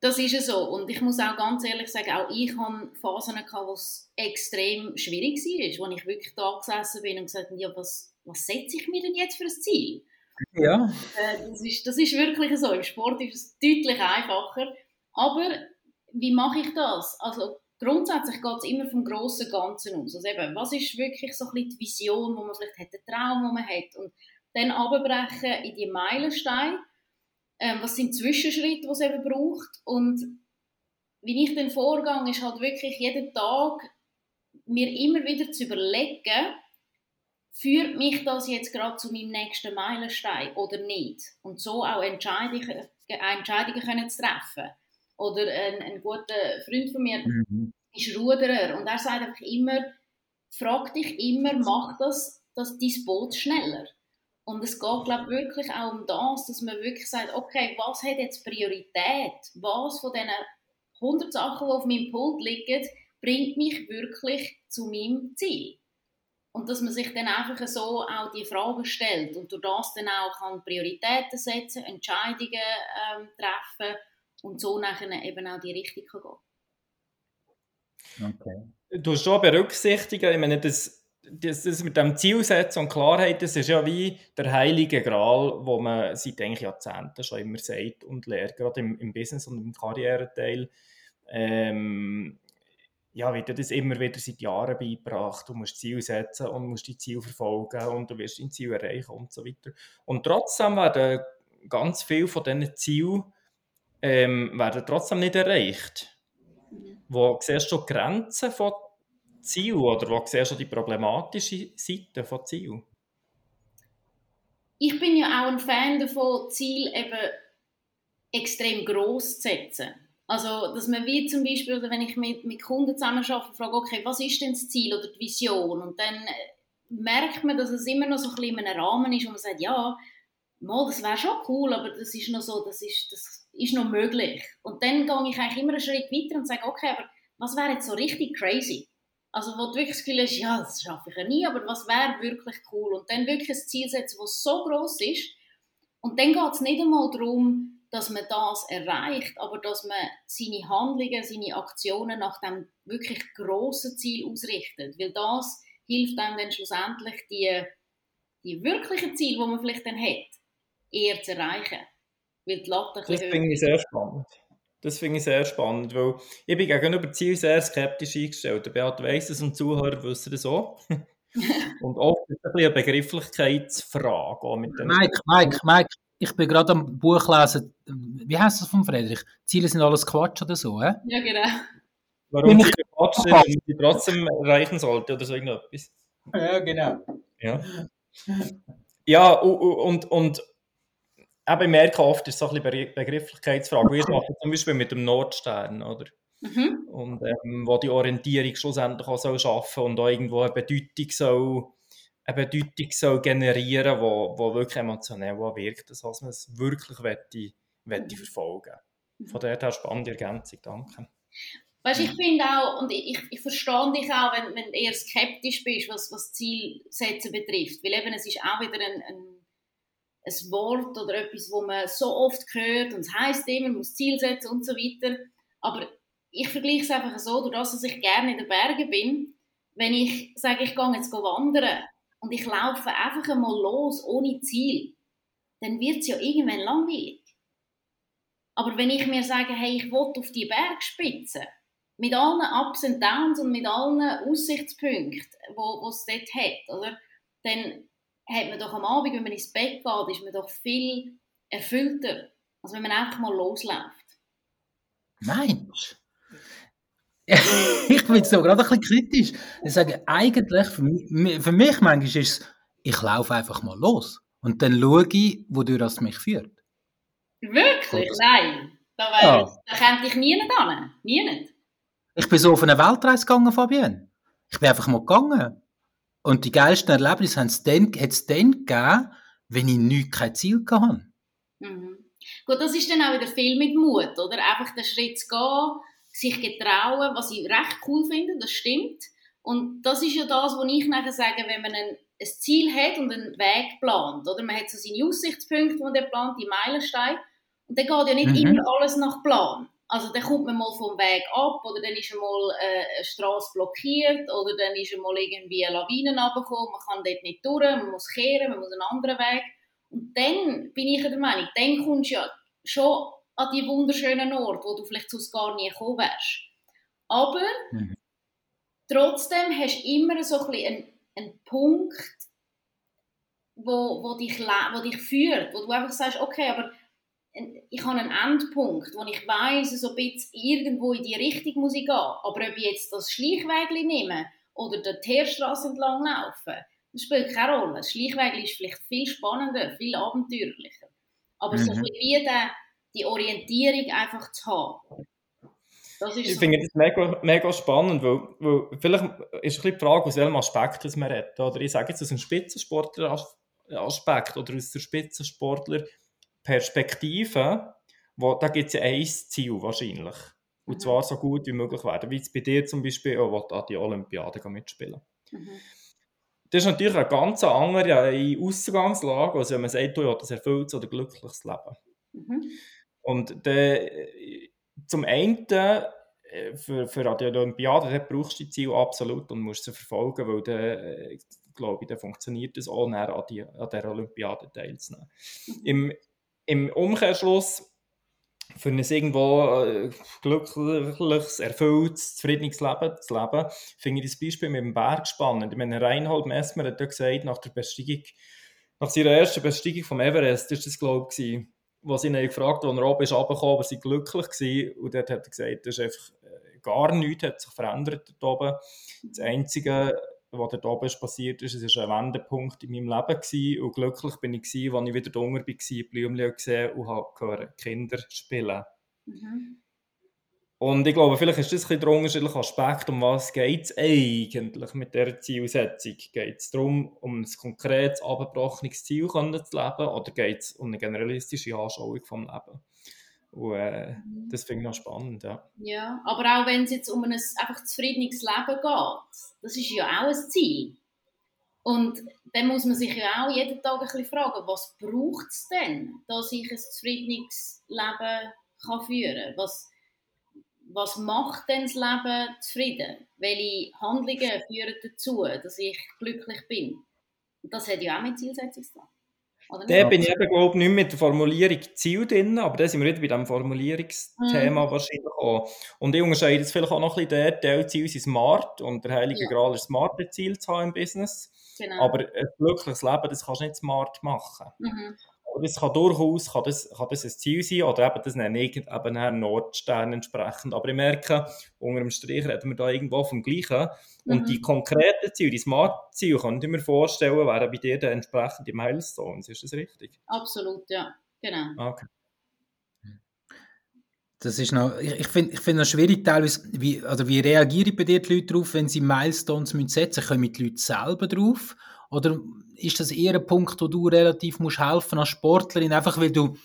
Das ist ja so. Und ich muss auch ganz ehrlich sagen, auch ich hatte Phasen, gehabt, wo es extrem schwierig war, wo ich wirklich da gesessen bin und gesagt habe, ja, was, was setze ich mir denn jetzt für ein Ziel? Ja. Äh, das, ist, das ist wirklich so. Im Sport ist es deutlich einfacher. Aber wie mache ich das? Also grundsätzlich geht es immer vom grossen Ganzen aus. Also eben, was ist wirklich so ein bisschen die Vision, wo man vielleicht hat, den Traum, den man hat und dann abbrechen in die Meilensteine. Ähm, was sind Zwischenschritte, die es eben braucht und wie ich dann vorgehe, ist halt wirklich jeden Tag mir immer wieder zu überlegen, führt mich das jetzt gerade zu meinem nächsten Meilenstein oder nicht? Und so auch Entscheidungen, Entscheidungen können zu treffen. Oder ein, ein guter Freund von mir mhm. ist Ruderer und er sagt einfach immer, frag dich immer, macht das, das dein Boot schneller? Und es geht, glaube ich, wirklich auch um das, dass man wirklich sagt, okay, was hat jetzt Priorität? Was von diesen 100 Sachen, die auf meinem Pult liegen, bringt mich wirklich zu meinem Ziel? Und dass man sich dann einfach so auch die Fragen stellt und durch das dann auch kann Prioritäten setzen, Entscheidungen ähm, treffen und so nachher eben auch die Richtung kann gehen. Okay. Du hast schon berücksichtigen, ich meine, das, das, das mit dem Zielsetzen und Klarheit, das ist ja wie der heilige Gral, wo man seit eigentlich Jahrzehnten schon immer sagt und lehrt, gerade im, im Business und im Karriereteil. Ähm, ja, wird dir das immer wieder seit Jahren beigebracht. Du musst Ziel setzen und musst die Ziel verfolgen und du wirst dein Ziel erreichen und so weiter. Und trotzdem werden ganz viele von diesen Zielen ähm, werden trotzdem nicht erreicht. Wo siehst du die Grenzen von Ziel oder wo siehst du die problematische Seite von Ziel? Ich bin ja auch ein Fan davon, Ziel eben extrem groß zu setzen. Also, dass man wie zum Beispiel, oder wenn ich mit, mit Kunden zusammen arbeite, frage, okay, was ist denn das Ziel oder die Vision? Und dann äh, merkt man, dass es immer noch so ein bisschen in einem Rahmen ist, wo man sagt, ja, mal, das wäre schon cool, aber das ist noch so, das ist, das ist noch möglich. Und dann gehe ich eigentlich immer einen Schritt weiter und sage, okay, aber was wäre jetzt so richtig crazy? Also, wo du wirklich das Gefühl hast, ja, das schaffe ich ja nie, aber was wäre wirklich cool? Und dann wirklich ein Ziel setzen, das so groß ist. Und dann geht es nicht einmal darum, dass man das erreicht, aber dass man seine Handlungen, seine Aktionen nach dem wirklich grossen Ziel ausrichtet, weil das hilft einem dann schlussendlich die, die wirklichen Ziele, die man vielleicht dann hat, eher zu erreichen, weil die Latte Das finde ich sehr spannend. Das finde ich sehr spannend, weil ich bin gegenüber Ziel sehr skeptisch eingestellt. Der Beat weiss es und Zuhörer wissen das auch. und oft ist es ein bisschen eine Begrifflichkeitsfrage. Mike, Mike, Mike, ich bin gerade am Buch lesen, wie heißt das von Friedrich? Ziele sind alles Quatsch oder so, hä? Ja, genau. Warum Ziele Quatsch sind, wenn sie trotzdem erreichen sollte oder so irgendetwas. Ja, genau. Ja. Ja, und, und eben, ich merke oft, ist es so ein bisschen Begrifflichkeitsfrage. Wir machen zum Beispiel mit dem Nordstern, oder? Mhm. Und ähm, wo die Orientierung schlussendlich auch soll schaffen und auch irgendwo eine Bedeutung soll, eine Bedeutung soll generieren, wo, wo wirklich emotionell wirkt, das heißt, man es wirklich wette, wette verfolgen. Von daher her spannende Ergänzung, danke. Weißt, ich finde auch, und ich, ich verstehe dich auch, wenn, wenn du eher skeptisch bist, was, was Zielsetzen betrifft. Weil eben, es ist auch wieder ein, ein, ein Wort oder etwas, wo man so oft hört und es heisst immer, man muss Ziel setzen und so weiter. Aber ich vergleiche es einfach so, durch das, dass ich gerne in den Bergen bin, wenn ich sage, ich gehe jetzt wandern und ich laufe einfach einmal los, ohne Ziel, dann wird es ja irgendwann langweilig. Aber wenn ich mir sage, hey, ich will auf die Bergspitze, mit allen Ups und Downs und mit allen Aussichtspunkten, wo es dort hat, oder? dann hat man doch am Abend, wenn man ins Bett geht, ist man doch viel erfüllter, als wenn man einfach mal losläuft. Mensch! ich bin so gerade ein bisschen kritisch. Ich sage, eigentlich, für mich, für mich manchmal ist es, ich laufe einfach mal los. Und dann schaue ich, wodurch das mich führt. Wirklich? Nein. Da, ja. da käme ich nie nicht an. Nie. Ich bin so auf eine Weltreise gegangen, Fabienne. Ich bin einfach mal gegangen. Und die geilsten Erlebnisse hat es dann, dann gegeben, wenn ich nichts, kein Ziel hatte. Mhm. Gut, das ist dann auch wieder viel mit Mut, oder? Einfach den Schritt zu gehen, sich getrauen, was ich recht cool finde, das stimmt. Und das ist ja das, was ich nachher sage, wenn man ein, ein Ziel hat und einen Weg plant, oder? Man hat so seine Aussichtspunkte, die man plant, die Meilensteine. Und dann geht ja nicht mhm. immer alles nach Plan. Also dann kommt man mal vom Weg ab oder dann ist einmal äh, eine Straße blockiert oder dann ist einmal irgendwie eine Lawine runtergekommen, man kann dort nicht durch, man muss kehren, man muss einen anderen Weg. Und dann bin ich der Meinung, dann kommst du ja schon an die wunderschönen Orte, wo du vielleicht sonst gar nie gekommen wärst. Aber mhm. trotzdem hast du immer so ein einen, einen Punkt, wo, wo, dich, wo dich führt, wo du einfach sagst, okay, aber ich habe einen Endpunkt, wo ich weiß, so ein bisschen irgendwo in die Richtung muss ich gehen. Aber ob ich jetzt das Schleichweg nehme oder die Teerstraße entlang laufe, das spielt keine Rolle. Das Schleichweg ist vielleicht viel spannender, viel abenteuerlicher. Aber mhm. so wie der, die Orientierung einfach zu haben. ich so. finde das mega, mega spannend, weil, weil vielleicht ist ein die Frage, aus welchem Aspekt wir reden. Oder ich sage jetzt aus einem Spitzensportler-Aspekt oder aus der Spitzensportler- Perspektive, wo, da gibt es ja ein Ziel wahrscheinlich. Und mhm. zwar so gut wie möglich werden. Wie es bei dir zum Beispiel, auch, du an die Olympiade mitspielen mhm. Das ist natürlich eine ganz andere Ausgangslage, als wenn man sagt, du hast ein erfülltes oder glückliches Leben. Mhm. Und de, zum einen, äh, für, für die Olympiade, brauchst du die Ziele absolut und musst sie verfolgen, weil dann, äh, glaube ich, dann funktioniert es auch näher an, an der Olympiade teilzunehmen. Im, im Umkehrschluss für ein irgendwo äh, glückliches, erfülltes, zufriedenes Leben zu leben, finde ich das Beispiel mit dem Berg spannend. Ich meine, Reinhold Messmer hat ja gesagt, nach der Besteigung, nach seiner ersten Besteigung vom Everest, ist das, glaube ich, sie ihn gefragt wo er oben ist runtergekommen, aber sie glücklich gewesen. Und dort hat er gesagt, das ist einfach äh, gar nichts, hat sich verändert dort oben. Das Einzige, was dort oben passiert ist, es war ein Wendepunkt in meinem Leben gewesen, und glücklich bin ich gewesen, als ich wieder drunter war, Blümchen gesehen und habe gehört, Kinder spielen. Mhm. Und ich glaube, vielleicht ist das ein der unterschiedliche Aspekt, um was geht es eigentlich mit dieser Zielsetzung? Geht es darum, um ein konkretes, abgebrochenes Ziel zu leben oder geht es um eine generalistische Anschauung vom Leben? Und äh, mhm. das finde ich noch spannend, ja. Ja, aber auch wenn es jetzt um ein einfach zufriedenes Leben geht, das ist ja auch ein Ziel. Und dann muss man sich ja auch jeden Tag ein bisschen fragen, was braucht es denn, dass ich ein zufriedenes Leben kann führen kann? Was, was macht denn das Leben zufrieden? Welche Handlungen führen dazu, dass ich glücklich bin? Und das hat ja auch mit Zielsetzung zu tun. Da bin ich eben, glaube nicht mit der Formulierung Ziel drin, aber da sind wir wieder bei diesem Formulierungsthema mhm. wahrscheinlich auch. Und ich unterscheide jetzt vielleicht auch noch ein bisschen der Teilziel sind smart und der heilige ja. Gral ist smarte Ziel zu haben im Business. Genau. Aber ein glückliches Leben, das kannst du nicht smart machen. Mhm. Es kann durchaus kann das, kann das ein Ziel sein oder eben das nenne ich eben einen Nordstern entsprechend. Aber ich merke, unter dem Strich reden wir da irgendwo vom Gleichen. Mhm. Und die konkreten Ziele, die Smart-Ziele, könnte ich mir vorstellen, wären bei dir dann entsprechend die Milestones. Ist das richtig? Absolut, ja. Genau. Okay. Das ist noch, ich, ich finde ich find noch schwierig teilweise, wie, also wie reagieren bei dir die Leute darauf, wenn sie Milestones setzen müssen? Kommen die Leute selber drauf? Oder ist das eher ein Punkt, wo du relativ musst helfen als Sportlerin, einfach weil du,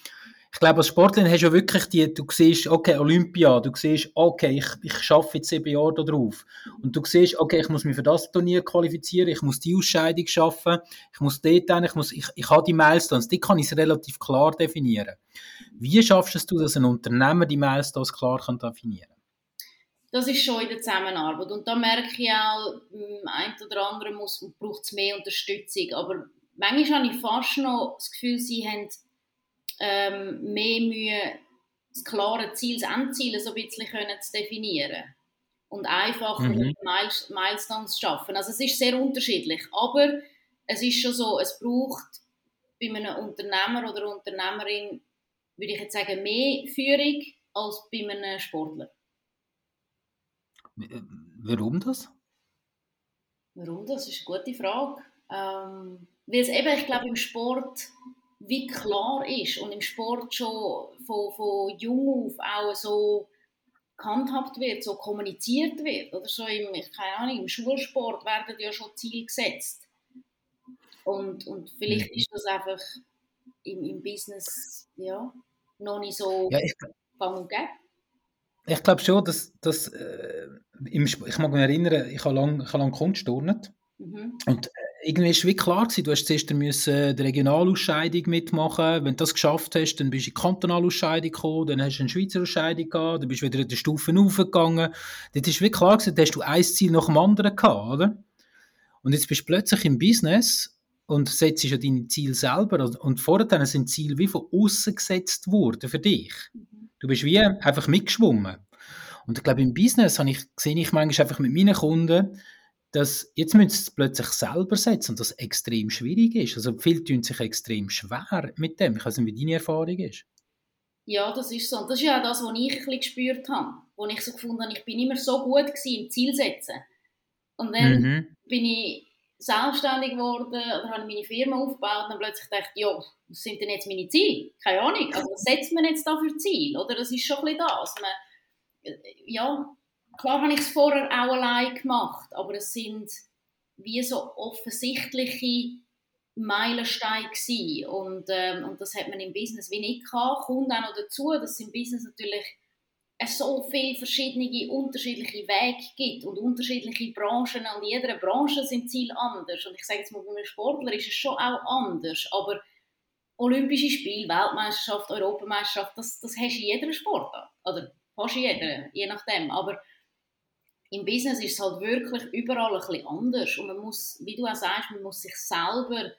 ich glaube, als Sportlerin hast du ja wirklich die, du siehst, okay, Olympia, du siehst, okay, ich, ich schaffe jetzt sieben Jahre darauf. Und du siehst, okay, ich muss mich für das Turnier qualifizieren, ich muss die Ausscheidung schaffen, ich muss dort hin, ich muss, ich, ich habe die Milestones, die kann ich relativ klar definieren. Wie schaffst du, dass ein Unternehmer die Milestones klar kann definieren? Das ist schon in der Zusammenarbeit. Und da merke ich auch, ein oder andere braucht es mehr Unterstützung. Aber manchmal habe ich fast noch das Gefühl, sie haben ähm, mehr Mühe, das klare Ziel, das Endziel so ein bisschen können zu definieren. Und einfach mhm. Milestones zu schaffen. Also es ist sehr unterschiedlich. Aber es ist schon so, es braucht bei einem Unternehmer oder Unternehmerin, würde ich jetzt sagen, mehr Führung als bei einem Sportler. Warum das? Warum das? ist eine gute Frage. Ähm, weil es eben, ich glaube, im Sport wie klar ist und im Sport schon von, von jung auf auch so gehandhabt wird, so kommuniziert wird. Oder so im, keine Ahnung, im Schulsport werden ja schon Ziele gesetzt. Und, und vielleicht mhm. ist das einfach im, im Business ja, noch nicht so ja, ich, gang und gäbe. Ich glaube schon, dass, dass äh, im, ich mag mich erinnern, ich habe lange lang Kunst turnet. Mhm. Und äh, irgendwie war wie klar gewesen, du hast zuerst müssen die Regionalausscheidung mitmachen. Wenn du das geschafft hast, dann bist du in die Kantonalausscheidung gekommen, dann hast du eine Schweizer Ausscheidung gehabt, dann bist du wieder in die Stufen aufgegangen. Dort ist wie klar gewesen, da hast du ein Ziel nach dem anderen gehabt, oder? Und jetzt bist du plötzlich im Business und setzt ja deine Ziele selber. Und vorher sind Ziele wie von außen gesetzt worden für dich. Mhm. Du bist wie einfach mitgeschwommen. Und ich glaube, im Business habe ich, sehe ich manchmal einfach mit meinen Kunden, dass jetzt müssen sie es plötzlich selber setzen und das extrem schwierig ist. Also viele tun sich extrem schwer mit dem. Ich weiß nicht, wie deine Erfahrung ist. Ja, das ist so. Und das ist ja das, was ich ein bisschen gespürt habe. Wo ich so gefunden habe, ich bin immer so gut gewesen im Zielsetzen. Und dann mhm. bin ich selbstständig geworden oder habe meine Firma aufgebaut und dann plötzlich ich, ja, was sind denn jetzt meine Ziele? Keine Ahnung. Also was setzt man jetzt da für Ziel? Oder das ist schon ein bisschen das. Man, ja, klar habe ich es vorher auch allein gemacht, aber es sind wie so offensichtliche Meilensteine. Und, ähm, und das hat man im Business wie nicht gehabt. Kommt auch noch dazu, dass im Business natürlich so viele verschiedene, unterschiedliche Wege gibt und unterschiedliche Branchen. In jeder Branche sind Ziele anders. Und ich sage jetzt mal, bei einem Sportler ist es schon auch anders. Aber Olympische Spiele, Weltmeisterschaft, Europameisterschaft, das, das hast du in jedem Sport. Oder fast jeder, je nachdem. Aber im Business ist es halt wirklich überall ein bisschen anders. Und man muss, wie du auch sagst, man muss sich selber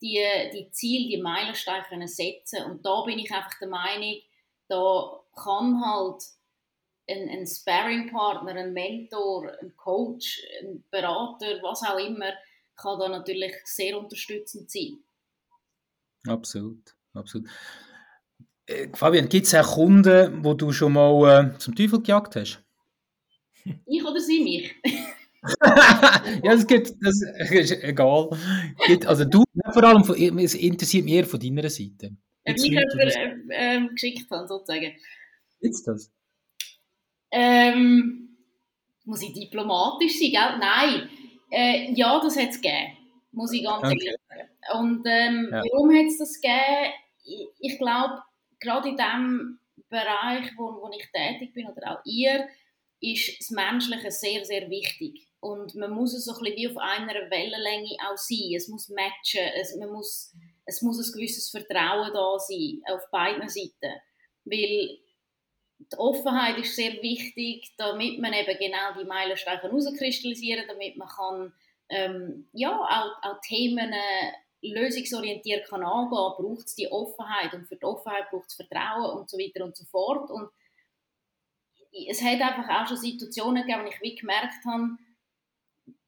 die, die Ziele, die Meilensteine setzen. Und da bin ich einfach der Meinung, da kann halt ein, ein Sparring-Partner, ein Mentor, ein Coach, ein Berater, was auch immer, kann da natürlich sehr unterstützend sein. Absolut, absolut. Äh, Fabian, gibt es auch Kunden, wo du schon mal äh, zum Teufel gejagt hast? Ich oder sie mich? ja, das, gibt, das ist egal. Also du, vor allem, es interessiert mich eher von deiner Seite. Wie ich jemand äh, geschickt habe, sozusagen. Gibt's das? Ähm, muss ich diplomatisch sein, gell? Nein. Äh, ja, das hat es gegeben. Muss ich ganz okay. ehrlich sagen. Und ähm, ja. warum hat es das gegeben? Ich, ich glaube, gerade in dem Bereich, wo, wo ich tätig bin, oder auch ihr, ist das Menschliche sehr, sehr wichtig. Und man muss es so ein bisschen wie auf einer Wellenlänge auch sein. Es muss matchen, es, man muss, es muss ein gewisses Vertrauen da sein, auf beiden Seiten. Weil die Offenheit ist sehr wichtig, damit man eben genau die Meilensteine herauskristallisieren kann, damit man kann, ähm, ja, auch, auch Themen äh, lösungsorientiert kann angehen, braucht es die Offenheit und für die Offenheit braucht es Vertrauen und so weiter und so fort. Und es hat einfach auch schon Situationen gegeben, wo ich wie gemerkt habe,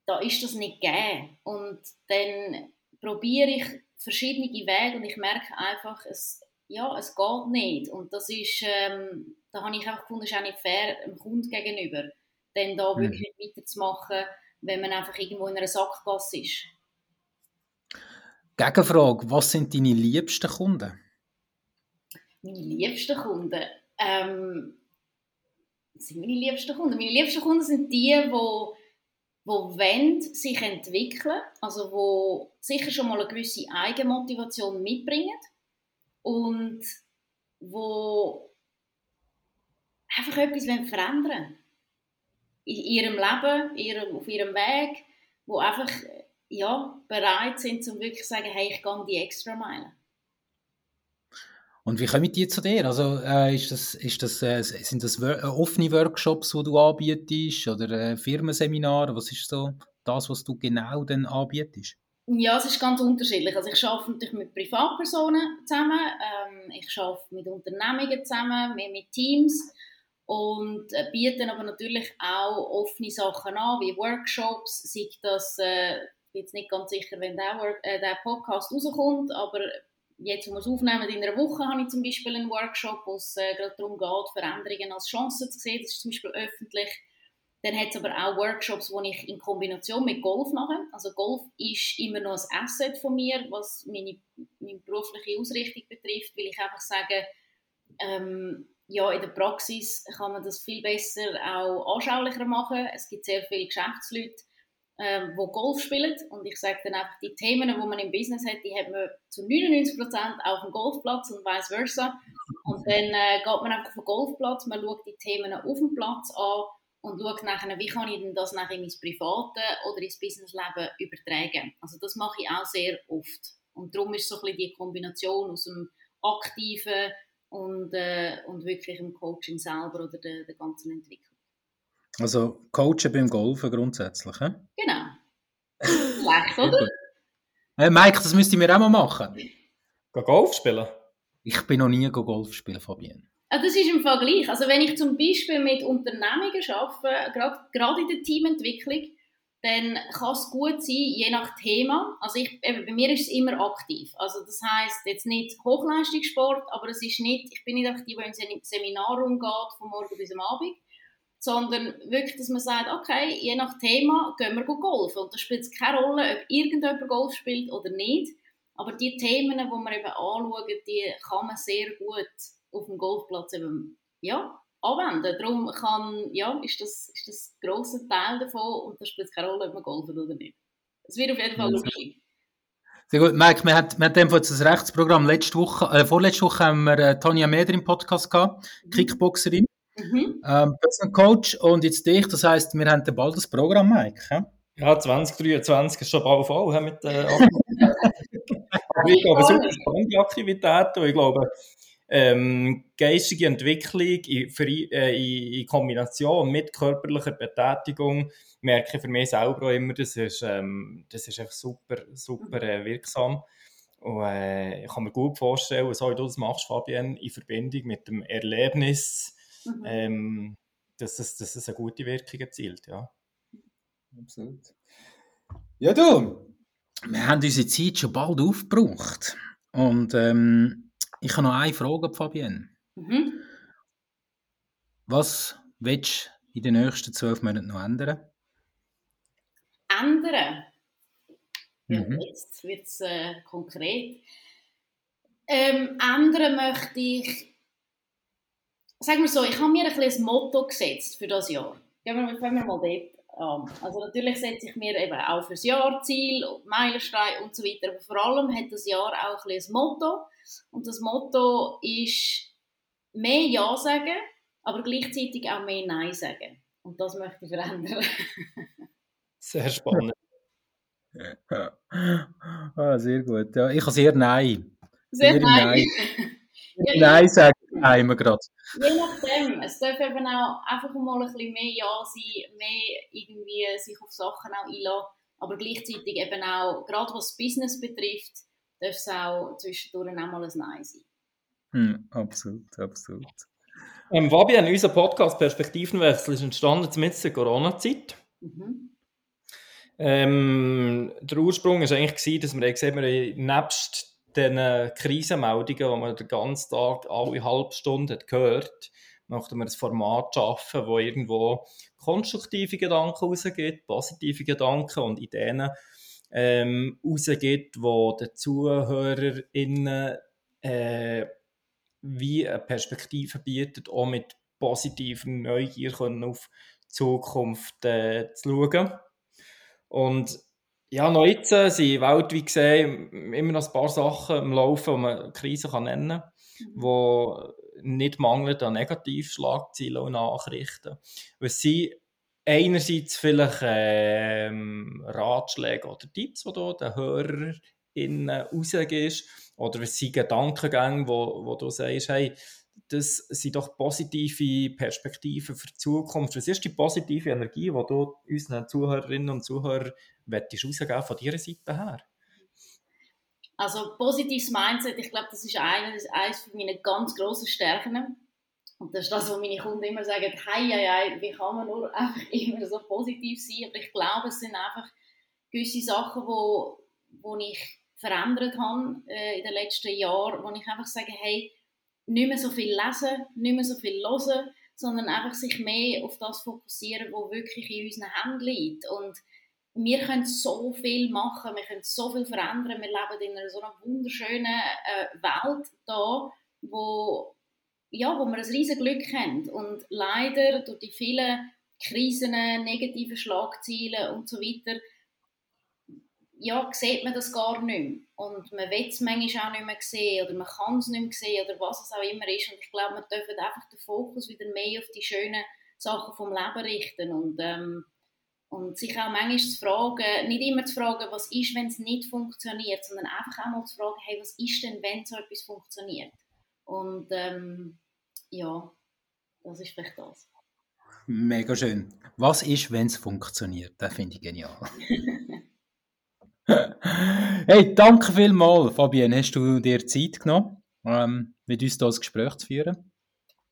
da ist das nicht gegeben. Und dann probiere ich verschiedene Wege und ich merke einfach, es, ja, es geht nicht. Und das ist, ähm, da habe ich einfach gefunden, es ist auch nicht fair dem Kunden gegenüber, dann da mhm. wirklich weiterzumachen, wenn man einfach irgendwo in einer Sackgasse ist. Gegenfrage, was sind deine liebsten Kunden? Meine liebsten Kunden? Ähm, was sind meine liebsten Kunden? Meine liebsten Kunden sind die, die wo wollen, sich entwickeln, also wo sicher schon mal eine gewisse Eigenmotivation mitbringen und wo einfach etwas verändern. In ihrem Leben, ihrem, auf ihrem Weg, wo einfach ja, bereit sind, um wirklich zu sagen, hey, ich gehe die extra Meile. Und wie kommen die zu dir? Also äh, ist das, ist das, äh, sind das äh, offene Workshops, die du anbietest oder äh, Firmenseminare? Was ist so das, was du genau dann anbietest? Ja, es ist ganz unterschiedlich. Also ich arbeite natürlich mit Privatpersonen zusammen, ähm, ich arbeite mit Unternehmungen zusammen, mehr mit Teams und äh, biete aber natürlich auch offene Sachen an, wie Workshops, sei das, äh, ich bin jetzt nicht ganz sicher, wenn der, Work, äh, der Podcast rauskommt, aber jetzt, wo wir es aufnehmen, in einer Woche habe ich zum Beispiel einen Workshop, wo es äh, gerade darum geht, Veränderungen als Chance zu sehen. Das ist zum Beispiel öffentlich. Dann hat es aber auch Workshops, die ich in Kombination mit Golf mache. Also Golf ist immer noch ein Asset von mir, was meine, meine berufliche Ausrichtung betrifft, weil ich einfach sage, ähm, ja, in der Praxis kann man das viel besser auch anschaulicher machen. Es gibt sehr viele Geschäftsleute, ähm, wo Golf spielen und ich sage dann einfach, die Themen, die man im Business hat, die hat man zu 99% auf dem Golfplatz und vice versa. Und dann äh, geht man einfach auf den Golfplatz, man schaut die Themen auf dem Platz an und schaut nachher, wie kann ich denn das nachher in mein private oder ins Businessleben übertragen. Also das mache ich auch sehr oft. Und darum ist so ein bisschen die Kombination aus dem aktiven und, äh, und wirklich dem Coaching selber oder der, der ganzen Entwicklung. Also coachen beim Golfen grundsätzlich, he? Genau. Schlecht, oder? Hey Mike, das müsste ich mir auch mal machen. Geh Golf spielen? Ich bin noch nie Golf spielen, Fabienne. Ah, das ist im Vergleich. Also wenn ich zum Beispiel mit Unternehmungen arbeite, gerade, gerade in der Teamentwicklung, dann kann es gut sein, je nach Thema. Also ich, eben, bei mir ist es immer aktiv. Also das heißt jetzt nicht Hochleistungssport, aber es ist nicht, ich bin nicht einfach die, die in Seminar umgeht, von morgen bis am Abend, sondern wirklich, dass man sagt, okay, je nach Thema gehen wir golfen. Und da spielt es keine Rolle, ob irgendjemand Golf spielt oder nicht. Aber die Themen, die wir eben anschauen, die kann man sehr gut auf dem Golfplatz eben, ja, anwenden. Darum kann, ja, ist das, ist das ein grosser Teil davon und da spielt es keine Rolle, ob man golfen oder nicht. Es wird auf jeden Fall lustig. Sehr gut. Mike, wir hatten, wir hatten das Rechtsprogramm letzte Woche, äh, vorletzte Woche haben wir äh, Tanja Meder im Podcast gehabt, mhm. Kickboxerin. Mhm. Ähm, Personal Coach und jetzt dich, das heisst, wir haben bald das Programm, Mike. Ja, ja 2023 ist schon bald voll mit äh, Aber ich glaube, super spannende Aktivitäten und ich glaube, ähm, geistige Entwicklung in, für, äh, in, Kombination mit körperlicher Betätigung merke ich für mich selber auch immer, das ist, ähm, das ist einfach super, super äh, wirksam. Und äh, ich kann mir gut vorstellen, so wie du das machst, Fabienne, in Verbindung mit dem Erlebnis, Mhm. Ähm, dass, es, dass es eine gute Wirkung erzielt. Ja. Absolut. Ja, du, wir haben unsere Zeit schon bald aufgebraucht. Und ähm, ich habe noch eine Frage, Fabienne. Mhm. Was willst du in den nächsten zwölf Monaten noch ändern? Ändern? Mhm. jetzt wird es äh, konkret. Ähm, ändern möchte ich sagen wir so, ich habe mir ein, ein Motto gesetzt für das Jahr. Gehen wir, fangen wir mal dort an. Also natürlich setze ich mir eben auch fürs Jahr Ziel, Meilenstein und so weiter, aber vor allem hat das Jahr auch ein, ein Motto und das Motto ist mehr Ja sagen, aber gleichzeitig auch mehr Nein sagen. Und das möchte ich verändern. sehr spannend. ah, sehr gut. Ja, ich habe sehr Nein. Sehr, sehr Nein. Nein. Nein sagen wir gerade. Je nachdem. Es darf eben auch einfach mal ein bisschen mehr Ja sein, mehr irgendwie sich auf Sachen auch einlassen, aber gleichzeitig eben auch, gerade was Business betrifft, darf es auch zwischendurch auch mal ein Nein sein. Hm, absolut, absolut. Ähm, Fabian, unser Podcast Perspektivenwechsel ist entstanden mit der Corona-Zeit. Mhm. Ähm, der Ursprung war eigentlich, gewesen, dass wir gesehen haben, nebst den Krisenmeldungen, die man den ganzen Tag alle halbe Stunde gehört möchten wir ein Format schaffen, wo irgendwo konstruktive Gedanken rausgeht, positive Gedanken und Ideen ähm, rausgeht, wo den ZuhörerInnen äh, wie eine Perspektive bietet, auch mit positiver Neugier auf die Zukunft äh, zu schauen. Und ja, noch jetzt äh, sind weltweit gesehen immer noch ein paar Sachen im Laufen, die man Krise kann nennen kann, mhm. wo nicht mangelt an Negativschlagzeilen und Nachrichten. Was sind einerseits vielleicht ähm, Ratschläge oder Tipps, die du den HörerInnen rausgehst, oder was sind Gedankengänge, wo, wo du sagst, hey, das sind doch positive Perspektiven für die Zukunft. Was ist die positive Energie, die du unseren Zuhörerinnen und Zuhörern rausgeben von deiner Seite her? Also positives Mindset, ich glaube, das ist eines, eines meiner ganz grossen Stärken. Und das ist das, was meine Kunden immer sagen, hey, hey, hey, wie kann man nur einfach immer so positiv sein? Aber ich glaube, es sind einfach gewisse Sachen, wo, wo ich verändert habe äh, in den letzten Jahren, wo ich einfach sage, hey, nicht mehr so viel lesen, nicht mehr so viel hören, sondern einfach sich mehr auf das fokussieren, was wirklich in unseren Händen liegt. Und wir können so viel machen, wir können so viel verändern. Wir leben in einer so einer wunderschönen äh, Welt da, wo, ja, wo wir ein riesiges Glück haben. Und leider durch die vielen Krisen, negativen Schlagzeilen und so weiter, ja, sieht man das gar nicht mehr. Und man will es manchmal auch nicht mehr sehen oder man kann es nicht mehr sehen oder was es auch immer ist. Und ich glaube, man dürfen einfach den Fokus wieder mehr auf die schönen Sachen vom Leben richten. Und ähm, und sich auch manchmal zu fragen, nicht immer zu fragen, was ist, wenn es nicht funktioniert, sondern einfach auch mal zu fragen, hey, was ist denn, wenn so etwas funktioniert? Und ähm, ja, das ist vielleicht das. Mega schön. Was ist, wenn es funktioniert? Das finde ich genial. hey, danke vielmals, Fabienne. Hast du dir Zeit genommen, ähm, mit uns hier das Gespräch zu führen?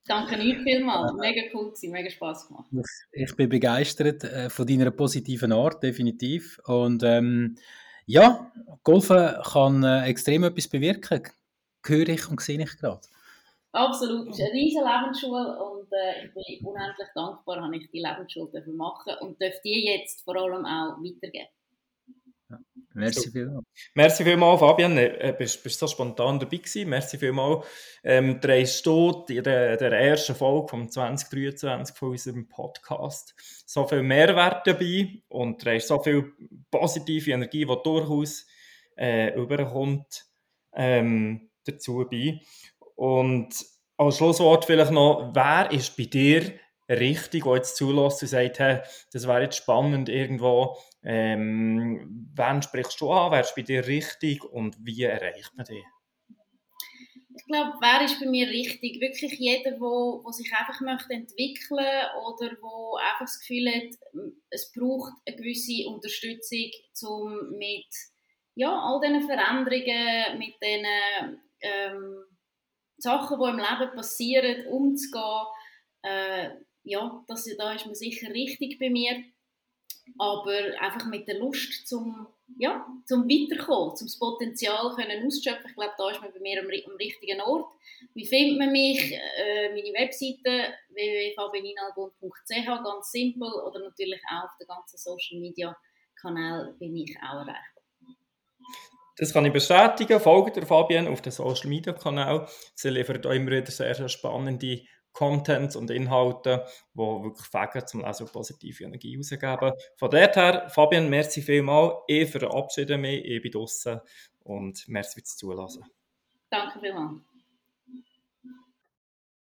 Danke euch vielmals. Mega cool gewesen, mega Spaß gemacht. Ich bin begeistert äh, von deiner positiven Art, definitiv. Und ähm, ja, Golfen kann äh, extrem etwas bewirken. Höre ich und sehe ich gerade. Absolut. Es ist eine riesige Lebensschule und äh, ich bin unendlich dankbar, dass ich die Lebensschule machen und darf die jetzt vor allem auch weitergeben. Merci vielmals. Merci vielmals, Fabian. Äh, bist, bist so spontan dabei gewesen. Merci vielmals. Ähm, du in der, der ersten Folge vom 2023 von unserem Podcast so viel Mehrwert dabei und drehst so viel positive Energie, die durchaus äh, überkommt, ähm, dazu bei. Und als Schlusswort vielleicht noch, wer ist bei dir richtig, der jetzt zulässt und sagt, hey, das wäre jetzt spannend irgendwo, ähm, wen sprichst du an, wer ist bei dir richtig und wie erreicht man dich? Ich glaube, wer ist bei mir richtig? Wirklich jeder, der sich einfach möchte entwickeln oder wo einfach das Gefühl hat, es braucht eine gewisse Unterstützung, um mit ja, all diesen Veränderungen, mit diesen ähm, Sachen, die im Leben passieren, umzugehen. Äh, ja, das, da ist man sicher richtig bei mir. Aber einfach mit der Lust zum, ja, zum Weiterkommen, zum das Potenzial können ausschöpfen. Ich glaube, da ist man bei mir am, am richtigen Ort. Wie findet man mich? Äh, meine Webseite www.fabininalbund.ch, ganz simpel. Oder natürlich auch auf den ganzen Social Media Kanälen bin ich auch erreichbar. Das kann ich bestätigen. Folgt der Fabian auf den Social Media Kanal. Sie liefert auch immer wieder sehr, sehr spannende Contents und Inhalte, die wirklich Fägen zum Lesen positive Energie rausgeben. Von dort her, Fabian, merci vielmals. Ich verabschiede mich, ich bin draußen und merci fürs Zulassen. Danke vielmals.